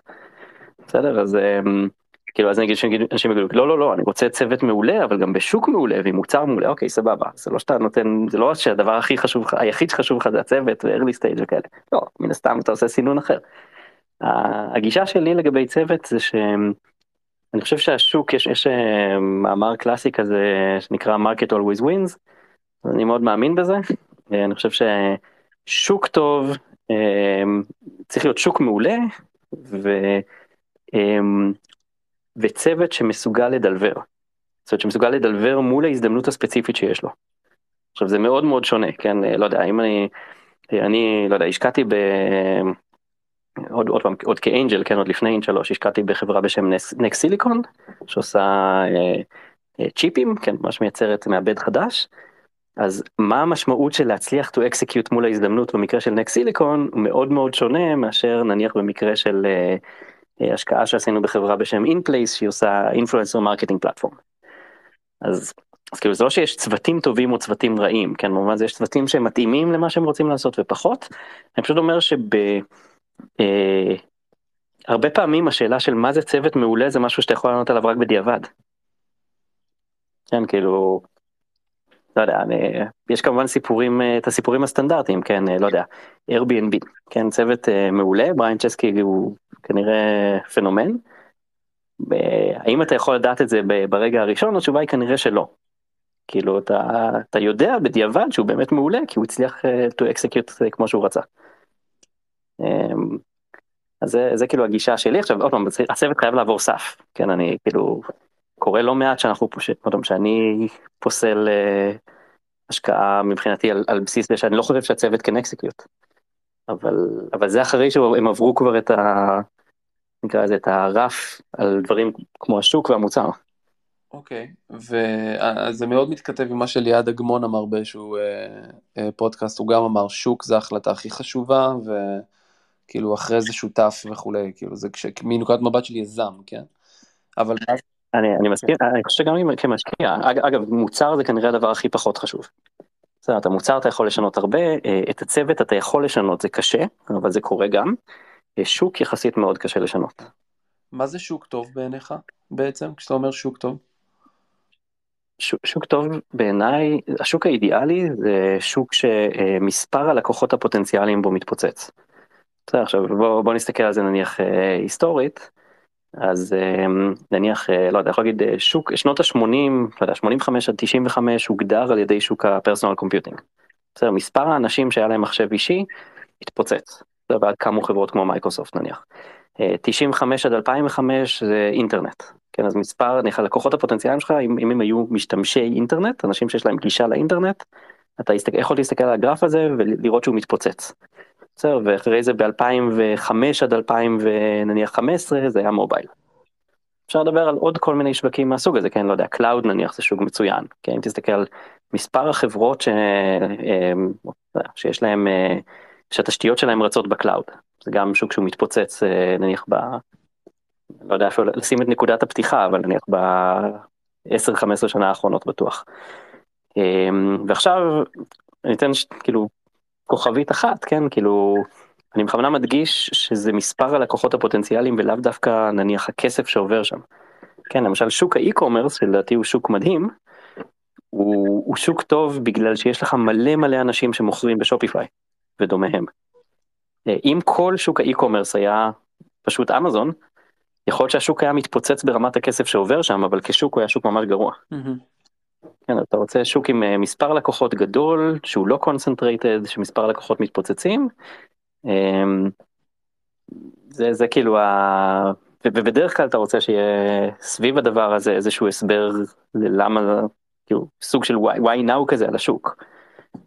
בסדר אז אמ, כאילו אז נגיד שאנשים יגידו לא לא לא אני רוצה צוות מעולה אבל גם בשוק מעולה ועם מוצר מעולה אוקיי סבבה זה לא שאתה נותן זה לא שהדבר הכי חשוב לך היחיד שחשוב לך זה הצוות ו-early stage וכאלה לא מן הסתם אתה עושה סינון אחר. הגישה שלי לגבי צוות זה שאני חושב שהשוק יש, יש אה, מאמר קלאסי כזה שנקרא market always wins אני מאוד מאמין בזה אני חושב ששוק טוב אה, צריך להיות שוק מעולה. ו... אמ, וצוות שמסוגל לדלבר. זאת אומרת שמסוגל לדלבר מול ההזדמנות הספציפית שיש לו. עכשיו זה מאוד מאוד שונה, כן, לא יודע, אם אני, אני לא יודע, השקעתי ב... עוד, עוד פעם, עוד כאנג'ל, כן, עוד לפני אינג' שלוש, השקעתי בחברה בשם נקס סיליקון, שעושה אה, אה, צ'יפים, כן, ממש מייצרת מעבד חדש. אז מה המשמעות של להצליח to execute מול ההזדמנות במקרה של נקס סיליקון, הוא מאוד מאוד שונה מאשר נניח במקרה של אה, אה, השקעה שעשינו בחברה בשם InPlace שהיא עושה influencer marketing platform. אז, אז כאילו זה לא שיש צוותים טובים או צוותים רעים, כן, במובן זה יש צוותים שמתאימים למה שהם רוצים לעשות ופחות. אני פשוט אומר שב... אה, הרבה פעמים השאלה של מה זה צוות מעולה זה משהו שאתה יכול לענות עליו רק בדיעבד. כן, כאילו, לא יודע, אני, יש כמובן סיפורים, אה, את הסיפורים הסטנדרטיים, כן, אה, לא יודע, Airbnb, כן, צוות מעולה, בריין צ'סקי הוא כנראה פנומן. האם אתה יכול לדעת את זה ברגע הראשון? התשובה היא כנראה שלא. כאילו אתה, אתה יודע בדיעבד שהוא באמת מעולה כי הוא הצליח uh, to execute uh, כמו שהוא רצה. Um, אז זה, זה כאילו הגישה שלי עכשיו עוד פעם הצוות חייב לעבור סף כן אני כאילו קורא לא מעט שאנחנו עוד פעם שאני פוסל uh, השקעה מבחינתי על, על בסיס זה שאני לא חושב שהצוות כן אקסקיוט. אבל אבל זה אחרי שהם עברו כבר את ה... נקרא לזה את הרף על דברים כמו השוק והמוצר. אוקיי, okay. וזה מאוד מתכתב עם מה שליעד אגמון אמר באיזשהו אה, אה, פודקאסט, הוא גם אמר שוק זה ההחלטה הכי חשובה, וכאילו אחרי זה שותף וכולי, כאילו זה כש... מנקודת מבט של יזם, כן? אבל... אני, אני מסכים, אני חושב שגם אם כמשקיע, אג, אגב מוצר זה כנראה הדבר הכי פחות חשוב. בסדר, את המוצר אתה יכול לשנות הרבה, אה, את הצוות אתה יכול לשנות, זה קשה, אבל זה קורה גם. שוק יחסית מאוד קשה לשנות. מה זה שוק טוב בעיניך בעצם, כשאתה אומר שוק טוב? שוק, שוק טוב בעיניי, השוק האידיאלי זה שוק שמספר הלקוחות הפוטנציאליים בו מתפוצץ. בסדר, עכשיו בוא, בוא נסתכל על זה נניח אה, היסטורית, אז אה, נניח, אה, לא יודע, יכול להגיד שוק, שנות ה-80, לא יודע, 85 עד 95 הוגדר על ידי שוק ה-personal computing. בסדר, מספר האנשים שהיה להם מחשב אישי התפוצץ. ועד קמו חברות כמו מייקרוסופט נניח. 95 עד 2005 זה אינטרנט, כן, אז מספר, נניח הלקוחות הפוטנציאליים שלך, אם, אם הם היו משתמשי אינטרנט, אנשים שיש להם גישה לאינטרנט, אתה יכול להסתכל על הגרף הזה ולראות שהוא מתפוצץ. בסדר, ואחרי זה ב-2005 עד 2015 זה היה מובייל. אפשר לדבר על עוד כל מיני שווקים מהסוג הזה, כן, לא יודע, cloud נניח זה שוק מצוין, כן, אם תסתכל על מספר החברות ש... אה, שיש להם, אה, שהתשתיות שלהם רצות ב-cloud, זה גם שוק שהוא מתפוצץ אה, נניח ב... לא יודע אפילו לשים את נקודת הפתיחה, אבל נניח ב-10-15 שנה האחרונות בטוח. ועכשיו אני אתן כאילו כוכבית אחת, כן, כאילו, אני בכוונה מדגיש שזה מספר הלקוחות הפוטנציאליים ולאו דווקא נניח הכסף שעובר שם. כן, למשל שוק האי-קומרס, שלדעתי הוא שוק מדהים, הוא, הוא שוק טוב בגלל שיש לך מלא מלא אנשים שמוכרים בשופיפיי ודומיהם. אה, אם כל שוק ה-e-commerce היה פשוט אמזון, יכול להיות שהשוק היה מתפוצץ ברמת הכסף שעובר שם, אבל כשוק הוא היה שוק ממש גרוע. Mm-hmm. כן, אתה רוצה שוק עם אה, מספר לקוחות גדול, שהוא לא concentrated, שמספר לקוחות מתפוצצים. אמ, זה, זה כאילו ה... ובדרך כלל אתה רוצה שיהיה סביב הדבר הזה איזשהו הסבר ללמה, כאילו סוג של why, now כזה על השוק.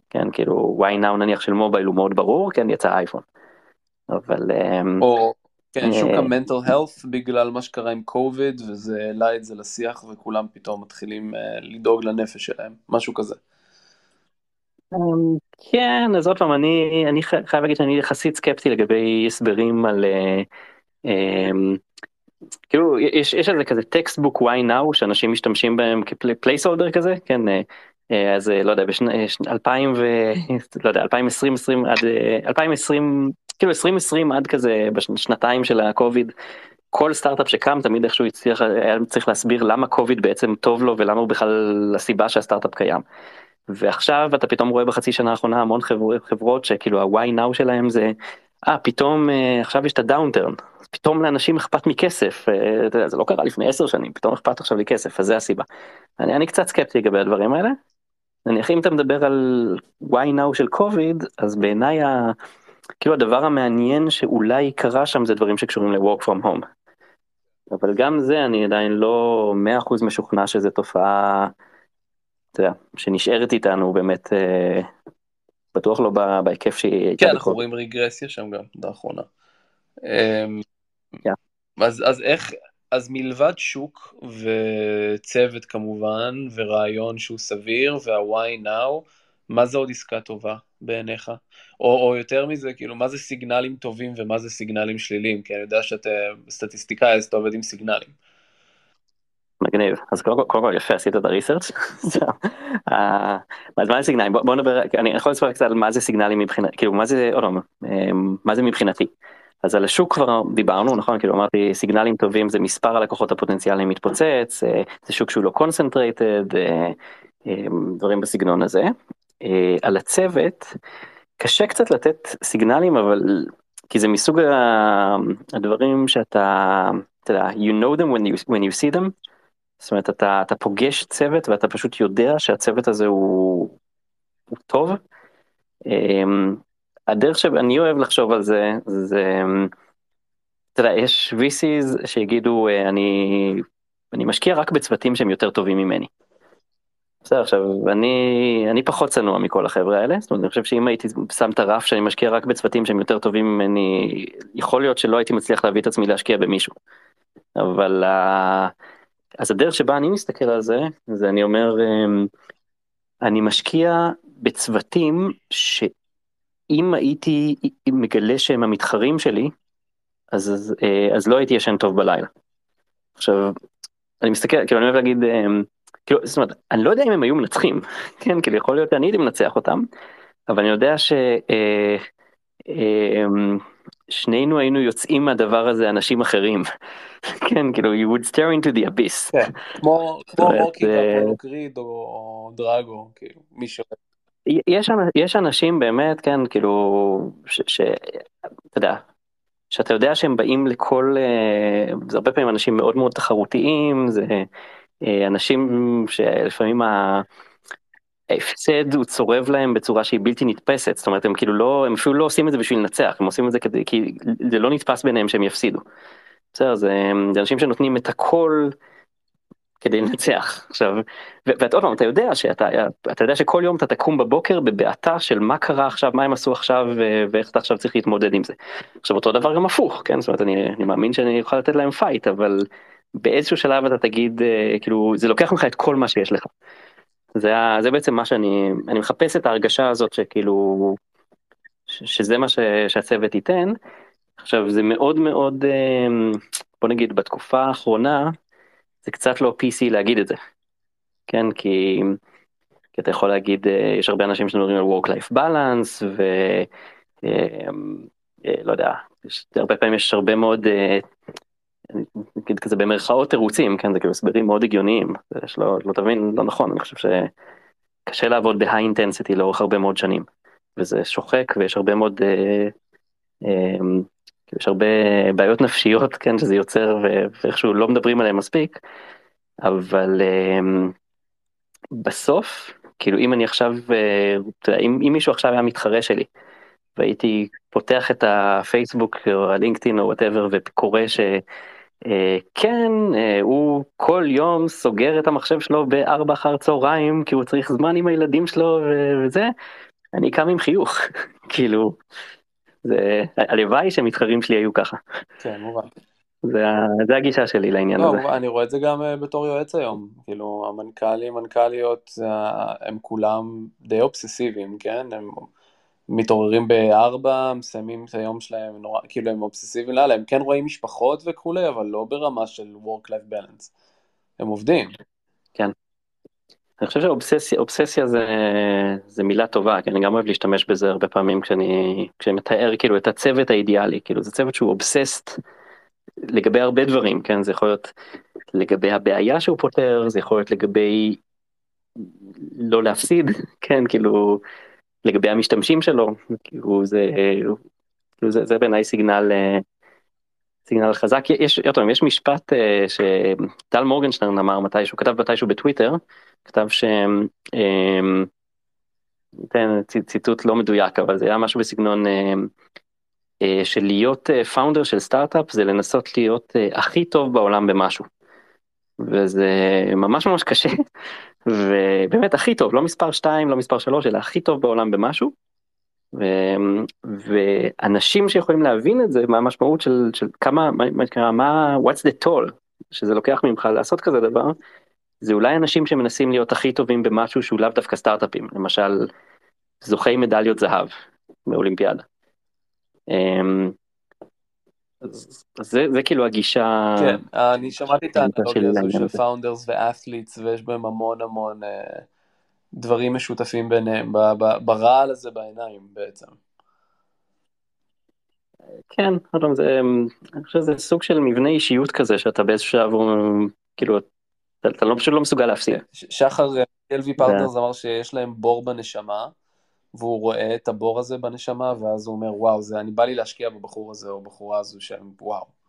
כן, כאילו why now נניח של מובייל הוא מאוד ברור, כן, יצא אייפון. אבל... אמ, או כן, שוק המנטל health בגלל מה שקרה עם קוביד וזה העלה את זה לשיח וכולם פתאום מתחילים אה, לדאוג לנפש שלהם, משהו כזה. אמ, כן, אז עוד פעם, אני, אני חייב להגיד שאני יחסית סקפטי לגבי הסברים על... אה, אמ, כאילו יש, יש איזה כזה textbook why now שאנשים משתמשים בהם כ-placeholder כזה, כן, אה, אז לא יודע, בשנת 2000 ו... לא יודע, 2020, 20, עד 2020, כאילו 2020 עד כזה בשנתיים של הקוביד כל סטארט-אפ שקם תמיד איכשהו הצליח היה צריך להסביר למה קוביד בעצם טוב לו ולמה הוא בכלל הסיבה שהסטארט-אפ קיים. ועכשיו אתה פתאום רואה בחצי שנה האחרונה המון חברות, שכאילו ה-why now שלהם זה אה פתאום אה, עכשיו יש את הדאונטרן פתאום לאנשים אכפת מכסף אה, זה לא קרה לפני עשר שנים פתאום אכפת עכשיו לי כסף אז זה הסיבה. אני, אני קצת סקפטי לגבי הדברים האלה. נניח אם אתה מדבר על why now של קוביד אז בעיניי כאילו הדבר המעניין שאולי קרה שם זה דברים שקשורים ל-work from home. אבל גם זה אני עדיין לא 100% משוכנע שזו תופעה, אתה יודע, שנשארת איתנו באמת, אה, בטוח לא בהיקף שהיא הייתה. כן, אנחנו רואים רגרסיה שם גם, לאחרונה. אמ, כן. אז, אז איך, אז מלבד שוק וצוות כמובן, ורעיון שהוא סביר, וה-why now, מה זה עוד עסקה טובה בעיניך? או, או יותר מזה, כאילו, מה זה סיגנלים טובים ומה זה סיגנלים שליליים? כי אני יודע שאתה סטטיסטיקאי, אז אתה עובד עם סיגנלים. מגניב, אז קודם כל יפה עשית את הריסרצ'. אה, אז מה זה סיגנלים? בוא נדבר, אני יכול לספר קצת על מה זה סיגנלים מבחינת, כאילו מה זה, עוד פעם, אה, מה זה מבחינתי. אז על השוק כבר דיברנו, נכון? כאילו אמרתי סיגנלים טובים זה מספר הלקוחות הפוטנציאליים מתפוצץ, אה, זה שוק שהוא לא concentrated, דברים בסגנון הזה. על הצוות, קשה קצת לתת סיגנלים אבל כי זה מסוג הדברים שאתה, אתה יודע, you know them when you, when you see them. זאת אומרת אתה, אתה פוגש צוות ואתה פשוט יודע שהצוות הזה הוא, הוא טוב. הדרך שאני אוהב לחשוב על זה זה אתה יודע יש VCs שיגידו אני אני משקיע רק בצוותים שהם יותר טובים ממני. בסדר עכשיו אני אני פחות צנוע מכל החברה האלה זאת אומרת אני חושב שאם הייתי שם את הרף שאני משקיע רק בצוותים שהם יותר טובים ממני יכול להיות שלא הייתי מצליח להביא את עצמי להשקיע במישהו. אבל אז הדרך שבה אני מסתכל על זה זה אני אומר אמ, אני משקיע בצוותים שאם הייתי מגלה שהם המתחרים שלי אז אז, אה, אז לא הייתי ישן טוב בלילה. עכשיו אני מסתכל כאילו אני אוהב להגיד. אמ, כאילו, זאת אומרת, אני לא יודע אם הם היו מנצחים, כן, כאילו יכול להיות שאני הייתי מנצח אותם, אבל אני יודע ששנינו אה, אה, היינו יוצאים מהדבר הזה אנשים אחרים, כן, כאילו, you would stare into the abyss. כן, כמו רוקי ואפולו קריד או דרגו, כאילו, מי ש... יש, יש אנשים באמת, כן, כאילו, שאתה יודע, שאתה יודע שהם באים לכל, אה, זה הרבה פעמים אנשים מאוד מאוד תחרותיים, זה אה, אנשים שלפעמים ההפסד הוא צורב להם בצורה שהיא בלתי נתפסת, זאת אומרת הם כאילו לא, הם אפילו לא עושים את זה בשביל לנצח, הם עושים את זה כדי, כי זה לא נתפס ביניהם שהם יפסידו. בסדר, זה, זה אנשים שנותנים את הכל כדי לנצח עכשיו ואתה עוד פעם אתה יודע שאתה אתה יודע שכל יום אתה תקום בבוקר בבעתה של מה קרה עכשיו מה הם עשו עכשיו ואיך אתה עכשיו צריך להתמודד עם זה. עכשיו אותו דבר גם הפוך כן זאת אומרת אני, אני מאמין שאני אוכל לתת להם fight אבל באיזשהו שלב אתה תגיד כאילו זה לוקח ממך את כל מה שיש לך. זה, זה בעצם מה שאני אני מחפש את ההרגשה הזאת שכאילו שזה מה ש, שהצוות ייתן. עכשיו זה מאוד מאוד בוא נגיד בתקופה האחרונה זה קצת לא PC להגיד את זה. כן כי, כי אתה יכול להגיד יש הרבה אנשים שמדברים על work life balance ולא יודע יש, הרבה פעמים יש הרבה מאוד נגיד כזה במרכאות תירוצים כן זה כאילו הסברים מאוד הגיוניים שלא לא תבין לא נכון אני חושב שקשה לעבוד ב high intensity לאורך הרבה מאוד שנים וזה שוחק ויש הרבה מאוד אה, אה, יש הרבה בעיות נפשיות כן שזה יוצר ואיכשהו לא מדברים עליהם מספיק אבל אה, בסוף כאילו אם אני עכשיו אה, אם, אם מישהו עכשיו היה מתחרה שלי והייתי פותח את הפייסבוק או הלינקדאין או whatever וקורא ש... אה, כן, אה, הוא כל יום סוגר את המחשב שלו בארבע אחר צהריים כי הוא צריך זמן עם הילדים שלו וזה, אני קם עם חיוך, כאילו, זה, הלוואי שמתחרים שלי היו ככה. כן, מובן. זה, זה הגישה שלי לעניין לא, הזה. אני רואה את זה גם אה, בתור יועץ היום, כאילו המנכ"לים, מנכ"ליות, הם כולם די אובססיביים, כן? הם מתעוררים בארבע, מסיימים את היום שלהם, נורא, כאילו הם אובססיביים לאללה, הם כן רואים משפחות וכולי, אבל לא ברמה של work-life balance. הם עובדים. אני חושב שאובססיה זה, זה מילה טובה, כי אני גם אוהב להשתמש בזה הרבה פעמים כשאני, כשאני מתאר כאילו את הצוות האידיאלי, כאילו זה צוות שהוא אובססט לגבי הרבה דברים, כן, זה יכול להיות לגבי הבעיה שהוא פותר, זה יכול להיות לגבי לא להפסיד, כן, כאילו לגבי המשתמשים שלו, כאילו זה, כאילו זה, זה בעיניי סיגנל, סיגנל חזק. יש, יותר, יש משפט אה, שטל מורגנשטרן אמר מתישהו, כתב מתישהו בטוויטר, כתב ש... אתן ציטוט לא מדויק אבל זה היה משהו בסגנון אה, אה, של להיות פאונדר של סטארט-אפ זה לנסות להיות הכי טוב בעולם במשהו. וזה ממש ממש קשה ובאמת הכי טוב לא מספר 2 לא מספר 3 אלא הכי טוב בעולם במשהו. ו... ואנשים שיכולים להבין את זה מה המשמעות של, של כמה מה נקרא מה what's the toll שזה לוקח ממך לעשות כזה דבר זה אולי אנשים שמנסים להיות הכי טובים במשהו שהוא לאו דווקא סטארט-אפים למשל זוכי מדליות זהב באולימפיאדה. אמ, אז זה, זה כאילו הגישה... כן, אני שמעתי את האנלוגיה הזו של founders ו athletes ויש בהם המון המון uh, דברים משותפים ביניהם, ברעל הזה בעיניים בעצם. כן, זה, אני חושב שזה סוג של מבנה אישיות כזה שאתה באיזשהו שלב, כאילו, אתה, אתה לא, פשוט לא מסוגל להפסיד. כן, שחר, LV partners אמר שיש להם בור בנשמה, והוא רואה את הבור הזה בנשמה, ואז הוא אומר, וואו, זה, אני בא לי להשקיע בבחור הזה או בחורה הזו שהם, וואו.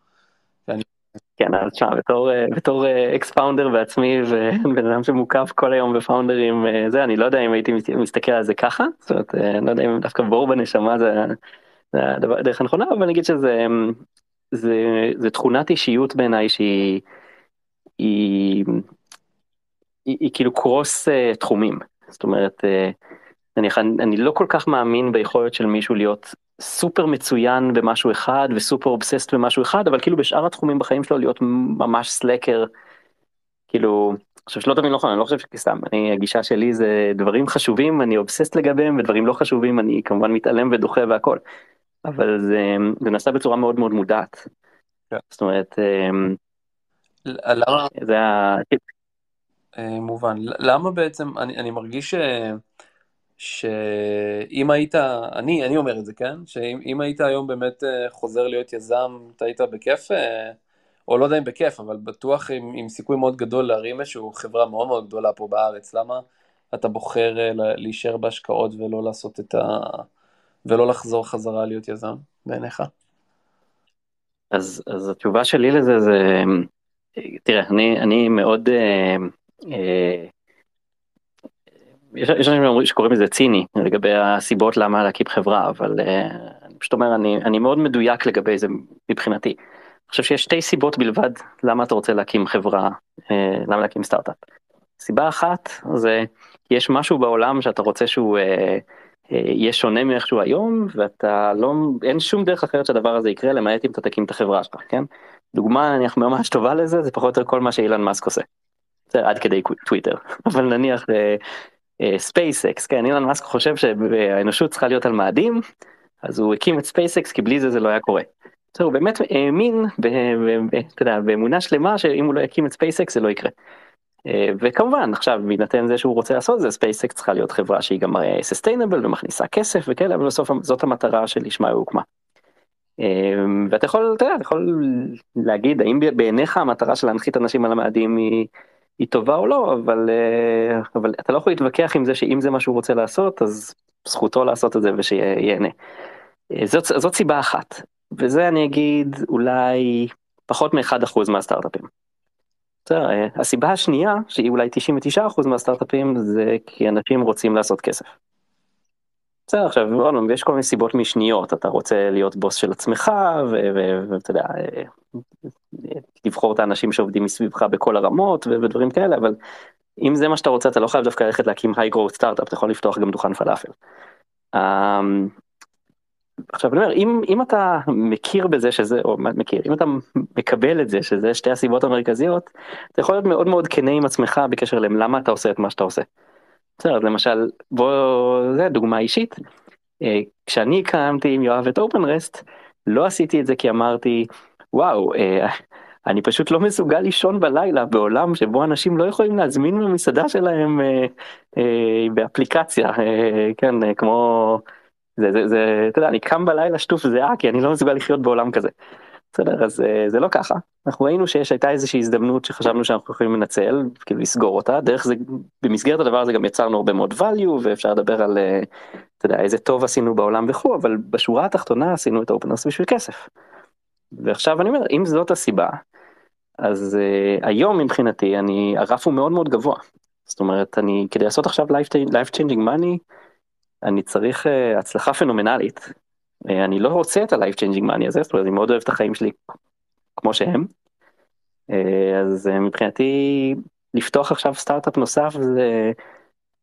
כן, אז תשמע, בתור, בתור ex-founder בעצמי ובן אדם שמוקף כל היום ב founderים, זה, אני לא יודע אם הייתי מסתכל על זה ככה, זאת אומרת, אני לא יודע אם דווקא בור בנשמה זה, זה הדרך הנכונה, אבל אני אגיד שזה זה, זה תכונת אישיות בעיניי שהיא היא, היא, היא כאילו cross תחומים, זאת אומרת, אני, אני לא כל כך מאמין ביכולת של מישהו להיות סופר מצוין במשהו אחד וסופר obsessed במשהו אחד, אבל כאילו בשאר התחומים בחיים שלו להיות ממש slacker, כאילו, עכשיו שלא תבין נכון, אני לא חושב שסתם, אני, הגישה שלי זה דברים חשובים, אני אובססט לגביהם, ודברים לא חשובים, אני כמובן מתעלם ודוחה והכל. אבל זה, זה נעשה בצורה מאוד מאוד מודעת. Yeah. כן. זאת אומרת, למה? זה ה... אה, מובן. למה בעצם, אני, אני מרגיש ש... שאם היית, אני, אני אומר את זה, כן? שאם היית היום באמת אה, חוזר להיות יזם, אתה היית בכיף, אה, או לא יודע אם בכיף, אבל בטוח עם, עם סיכוי מאוד גדול להרים איזושהי חברה מאוד מאוד גדולה פה בארץ. למה אתה בוחר להישאר בהשקעות ולא לעשות את ה... ולא לחזור חזרה להיות יזם, בעיניך? אז, אז התשובה שלי לזה זה, תראה, אני, אני מאוד, אה, אה, יש אנשים שקוראים לזה ציני לגבי הסיבות למה להקים חברה, אבל אה, אני פשוט אומר, אני, אני מאוד מדויק לגבי זה מבחינתי. חושב שיש שתי סיבות בלבד למה אתה רוצה להקים חברה, אה, למה להקים סטארט-אפ. סיבה אחת זה יש משהו בעולם שאתה רוצה שהוא אה, אה, יהיה שונה מאיך שהוא היום ואתה לא, אין שום דרך אחרת שהדבר הזה יקרה למעט אם אתה תקים את החברה שלך, כן? דוגמה נניח ממש טובה לזה זה פחות או יותר כל מה שאילן מאסק עושה. עד כדי טוויטר אבל נניח ספייסקס כן אילן מאסק חושב שהאנושות צריכה להיות על מאדים אז הוא הקים את SpaceX כי בלי זה זה לא היה קורה. בסדר, הוא באמת האמין באמונה שלמה שאם הוא לא יקים את SpaceX זה לא יקרה. אה, וכמובן עכשיו בהינתן זה שהוא רוצה לעשות זה SpaceX צריכה להיות חברה שהיא גם sustainable ומכניסה כסף וכאלה אבל בסוף זאת המטרה שלשמה היא הוקמה. אה, ואתה יכול, אתה יודע, אתה יכול להגיד האם בעיניך המטרה של להנחית אנשים על המאדים היא, היא טובה או לא אבל אה, אבל אתה לא יכול להתווכח עם זה שאם זה מה שהוא רוצה לעשות אז זכותו לעשות את זה ושיהנה. זאת, זאת סיבה אחת וזה אני אגיד אולי פחות מ-1% מהסטארט-אפים. אה, הסיבה השנייה שהיא אולי 99% מהסטארט-אפים זה כי אנשים רוצים לעשות כסף. בסדר עכשיו יש כל מיני סיבות משניות אתה רוצה להיות בוס של עצמך ואתה יודע אה, לבחור את האנשים שעובדים מסביבך בכל הרמות ודברים כאלה אבל אם זה מה שאתה רוצה אתה לא חייב דווקא ללכת להקים היי גרowth סטארט-אפ אתה יכול לפתוח גם דוכן פלאפל. אמ, עכשיו אני אומר אם אם אתה מכיר בזה שזה או מכיר אם אתה מקבל את זה שזה שתי הסיבות המרכזיות אתה יכול להיות מאוד מאוד כנה עם עצמך בקשר למה אתה עושה את מה שאתה עושה. בסדר למשל בוא זה דוגמה אישית אה, כשאני הקמתי עם יואב את אופנרסט לא עשיתי את זה כי אמרתי וואו אה, אני פשוט לא מסוגל לישון בלילה בעולם שבו אנשים לא יכולים להזמין במסעדה שלהם אה, באפליקציה כן כמו. זה, זה, זה, אתה יודע, אני קם בלילה שטוף זיעה כי אני לא מסוגל לחיות בעולם כזה. בסדר, אז אה, זה לא ככה. אנחנו ראינו שיש הייתה איזושהי הזדמנות שחשבנו שאנחנו יכולים לנצל, כאילו לסגור אותה, דרך זה, במסגרת הדבר הזה גם יצרנו הרבה מאוד value ואפשר לדבר על, אה, אתה יודע, איזה טוב עשינו בעולם וכו', אבל בשורה התחתונה עשינו את האופנרס בשביל כסף. ועכשיו אני אומר, אם זאת הסיבה, אז uh, היום מבחינתי אני, הרף הוא מאוד מאוד גבוה. זאת אומרת, אני, כדי לעשות עכשיו life changing money, אני צריך uh, הצלחה פנומנלית. Uh, אני לא רוצה את ה-life changing money הזה, זאת אומרת, אני מאוד אוהב את החיים שלי כמו שהם. Uh, אז uh, מבחינתי, לפתוח עכשיו סטארט-אפ נוסף זה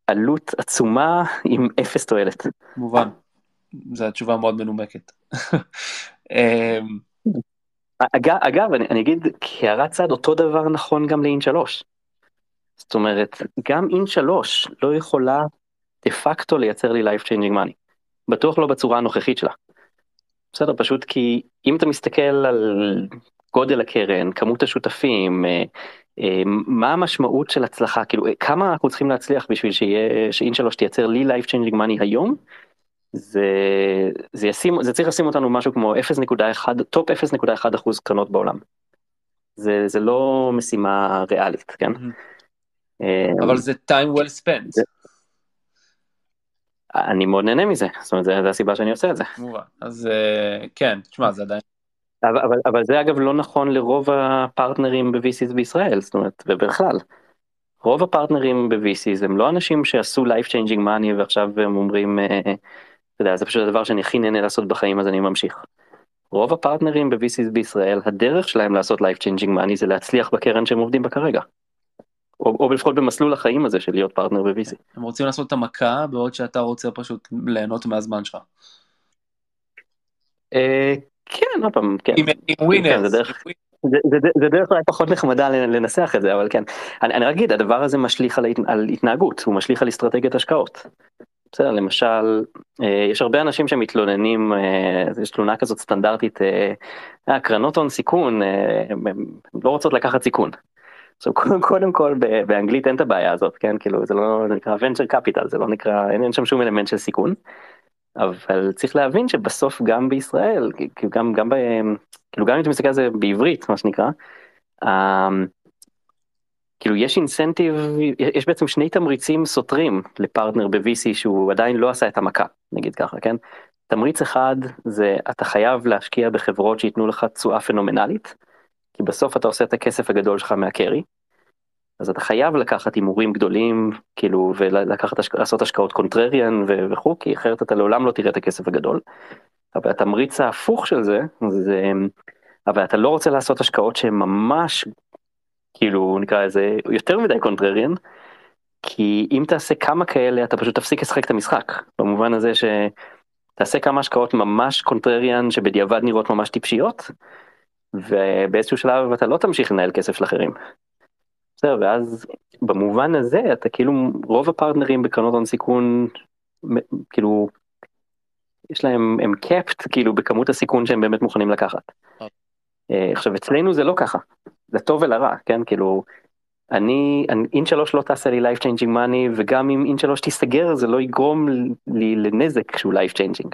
עלות עצומה עם אפס תועלת. מובן, זו התשובה מאוד מנומקת. אגב, אגב אני, אני אגיד כהערת צד אותו דבר נכון גם לאין 3. זאת אומרת גם אין 3 לא יכולה דה פקטו לייצר לי life changing money. בטוח לא בצורה הנוכחית שלה. בסדר, פשוט כי אם אתה מסתכל על גודל הקרן, כמות השותפים, אה, אה, מה המשמעות של הצלחה, כאילו כמה אנחנו צריכים להצליח בשביל שיהיה, שאין שלוש תייצר לי life changing money היום, זה, זה, ישים, זה צריך לשים אותנו משהו כמו 0.1, top 0.1 אחוז קרנות בעולם. זה, זה לא משימה ריאלית, כן? אבל זה time well spent. זה, אני מאוד נהנה מזה, זאת אומרת, זה הסיבה שאני עושה את זה. אז אה, כן, תשמע, זה עדיין... אבל, אבל, אבל זה אגב לא נכון לרוב הפרטנרים ב-VCs בישראל, זאת אומרת, ובכלל. רוב הפרטנרים ב-VCs הם לא אנשים שעשו life changing money ועכשיו הם אומרים, אה, אתה יודע, זה פשוט הדבר שאני הכי נהנה לעשות בחיים אז אני ממשיך. רוב הפרטנרים ב-VCs בישראל, הדרך שלהם לעשות life changing money זה להצליח בקרן שהם עובדים בה כרגע. או, או לפחות במסלול החיים הזה של להיות פרטנר ב-VC. הם רוצים לעשות את המכה בעוד שאתה רוצה פשוט ליהנות מהזמן שלך. אה, כן, עוד פעם, כן. עם winners. זה דרך... זה, דרך אולי פחות נחמדה לנסח את זה אבל כן אני, אני אגיד הדבר הזה משליך על, על התנהגות הוא משליך על אסטרטגיית השקעות. בסדר למשל אה, יש הרבה אנשים שמתלוננים אה, יש תלונה כזאת סטנדרטית קרנות הון סיכון הם לא רוצות לקחת סיכון. עכשיו קודם כל באנגלית אין את הבעיה הזאת כן כאילו זה לא זה נקרא venture capital זה לא נקרא אין, אין שם שום אלמנט של סיכון. אבל צריך להבין שבסוף גם בישראל גם גם כאילו גם אם אתה מסתכל על זה בעברית מה שנקרא. Um, כאילו יש אינסנטיב יש בעצם שני תמריצים סותרים לפרטנר ב-VC שהוא עדיין לא עשה את המכה נגיד ככה כן. תמריץ אחד זה אתה חייב להשקיע בחברות שייתנו לך תשואה פנומנלית. כי בסוף אתה עושה את הכסף הגדול שלך מה carry. אז אתה חייב לקחת הימורים גדולים כאילו ולקחת לעשות השקעות contrarian וכו' כי אחרת אתה לעולם לא תראה את הכסף הגדול. אבל התמריץ ההפוך של זה זה אבל אתה לא רוצה לעשות השקעות שהן ממש, כאילו נקרא לזה, יותר מדי contrarian, כי אם תעשה כמה כאלה אתה פשוט תפסיק לשחק את המשחק, במובן הזה שתעשה כמה השקעות ממש קונטרריאן שבדיעבד נראות ממש טיפשיות, ובאיזשהו שלב אתה לא תמשיך לנהל כסף של אחרים. בסדר, ואז במובן הזה אתה כאילו רוב הפרטנרים בקרנות הון סיכון כאילו יש להם הם קפט כאילו בכמות הסיכון שהם באמת מוכנים לקחת. אה, עכשיו אצלנו זה לא ככה, לטוב ולרע, כן, כאילו, אני, אין שלוש לא תעשה לי life changing money, וגם אם אין שלוש תיסגר זה לא יגרום לי לנזק שהוא life changing.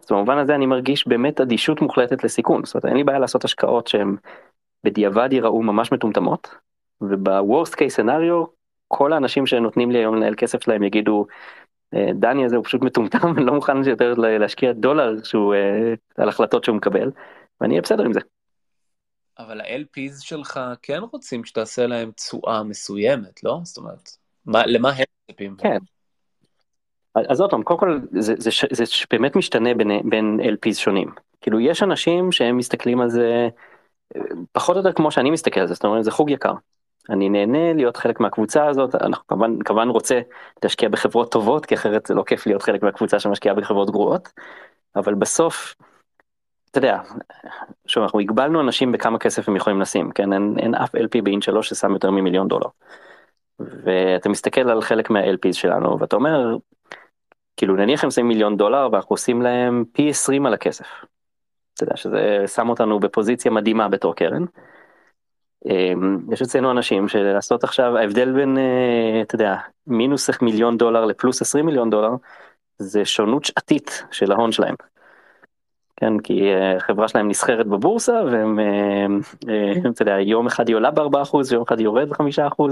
אז במובן הזה אני מרגיש באמת אדישות מוחלטת לסיכון, זאת אומרת אין לי בעיה לעשות השקעות שהן בדיעבד ייראו ממש מטומטמות, ובוורסט קייס סנאריו כל האנשים שנותנים לי היום לנהל כסף שלהם יגידו אה, דני הזה הוא פשוט מטומטם, אני לא מוכן יותר להשקיע דולר שהוא אה, על החלטות שהוא מקבל, ואני אהיה בסדר עם זה. אבל ה-LPs שלך כן רוצים שתעשה להם תשואה מסוימת, לא? זאת אומרת, מה, למה הם מצפים? כן. אז עוד פעם, קודם כל זה, זה, זה, באמת משתנה בין, בין LPs שונים. כאילו יש אנשים שהם מסתכלים על זה פחות או יותר כמו שאני מסתכל על זה, זאת אומרת זה חוג יקר. אני נהנה להיות חלק מהקבוצה הזאת, אנחנו כמובן, כמובן רוצה להשקיע בחברות טובות, כי אחרת זה לא כיף להיות חלק מהקבוצה שמשקיעה בחברות גרועות, אבל בסוף אתה יודע, שוב אנחנו הגבלנו אנשים בכמה כסף הם יכולים לשים, כן, אין, אין אף LP באין שלוש ששם יותר ממיליון דולר. ואתה מסתכל על חלק מה-LPs שלנו ואתה אומר, כאילו נניח הם שמים מיליון דולר ואנחנו עושים להם פי 20 על הכסף. אתה יודע שזה שם אותנו בפוזיציה מדהימה בתור קרן. אמ, יש אצלנו אנשים שלעשות עכשיו ההבדל בין אה, אתה יודע מינוס מיליון דולר לפלוס 20 מיליון דולר זה שונות שעתית של ההון שלהם. כן, כי אה, שלהם נסחרת בבורסה והם, אה, אתה יודע, יום אחד היא עולה ב-4% ויום אחד היא יורד ב-5%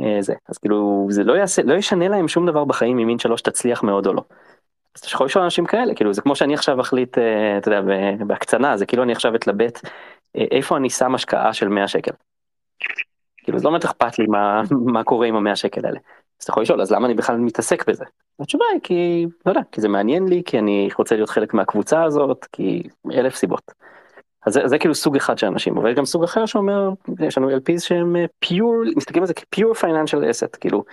וזה, אז כאילו זה לא יעשה, לא ישנה להם שום דבר בחיים אם מין שלוש תצליח מאוד או לא. אז אתה יכול לשאול אנשים כאלה, כאילו זה כמו שאני עכשיו אחליט, אתה יודע, בהקצנה, זה כאילו אני עכשיו אתלבט איפה אני שם השקעה של 100 שקל. כאילו זה לא באמת אכפת לי מה, מה קורה עם המאה שקל האלה. אז אתה יכול לשאול אז למה אני בכלל מתעסק בזה? התשובה היא כי לא יודע כי זה מעניין לי כי אני רוצה להיות חלק מהקבוצה הזאת כי אלף סיבות. אז זה, זה כאילו סוג אחד של אנשים אבל יש גם סוג אחר שאומר יש לנו LPs שהם פיור אה, מסתכלים על זה כפיור פייננשל אסט כאילו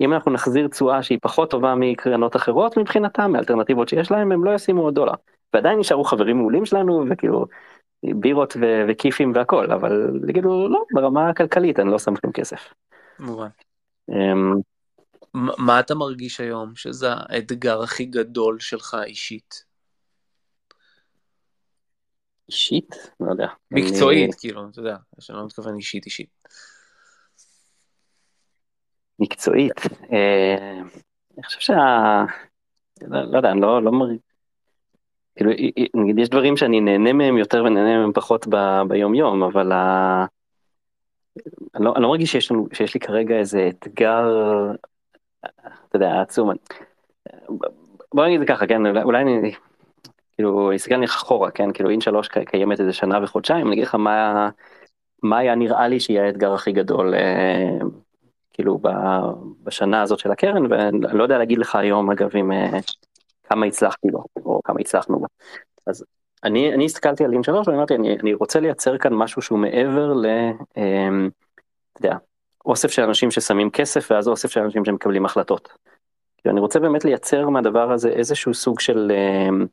אם אנחנו נחזיר תשואה שהיא פחות טובה מקרנות אחרות מבחינתם מאלטרנטיבות שיש להם הם לא ישימו עוד דולר ועדיין נשארו חברים מעולים שלנו וכאילו בירות ו- וכיפים והכל אבל יגידו לא ברמה הכלכלית אני לא שם כלום כסף. מובן. אמ, מה אתה מרגיש היום שזה האתגר הכי גדול שלך אישית? אישית? לא יודע. מקצועית, אני... כאילו, אתה יודע, שאני לא מתכוון אישית אישית. מקצועית. אה, אני חושב שה... לא, לא יודע, אני לא, לא מרגיש... כאילו, נגיד, יש דברים שאני נהנה מהם יותר ונהנה מהם פחות ב... ביום יום, אבל ה... אני לא, אני לא מרגיש שיש, לנו, שיש לי כרגע איזה אתגר אתה יודע, עצום. בוא נגיד ככה, כן, אולי אני, כאילו, אסתכל לך אחורה, כן, כאילו, אין שלוש קיימת איזה שנה וחודשיים, אני אגיד לך מה, מה היה נראה לי שיהיה האתגר הכי גדול, אה, כאילו, בשנה הזאת של הקרן, ואני לא יודע להגיד לך היום, אגב, אם אה, כמה הצלחתי לו, או כמה הצלחנו בו. אז אני, אני הסתכלתי על אין שלוש ואמרתי, אני, אני רוצה לייצר כאן משהו שהוא מעבר ל... אה, אתה יודע, אוסף של אנשים ששמים כסף ואז אוסף של אנשים שמקבלים החלטות. אני רוצה באמת לייצר מהדבר הזה איזשהו סוג של, אמ,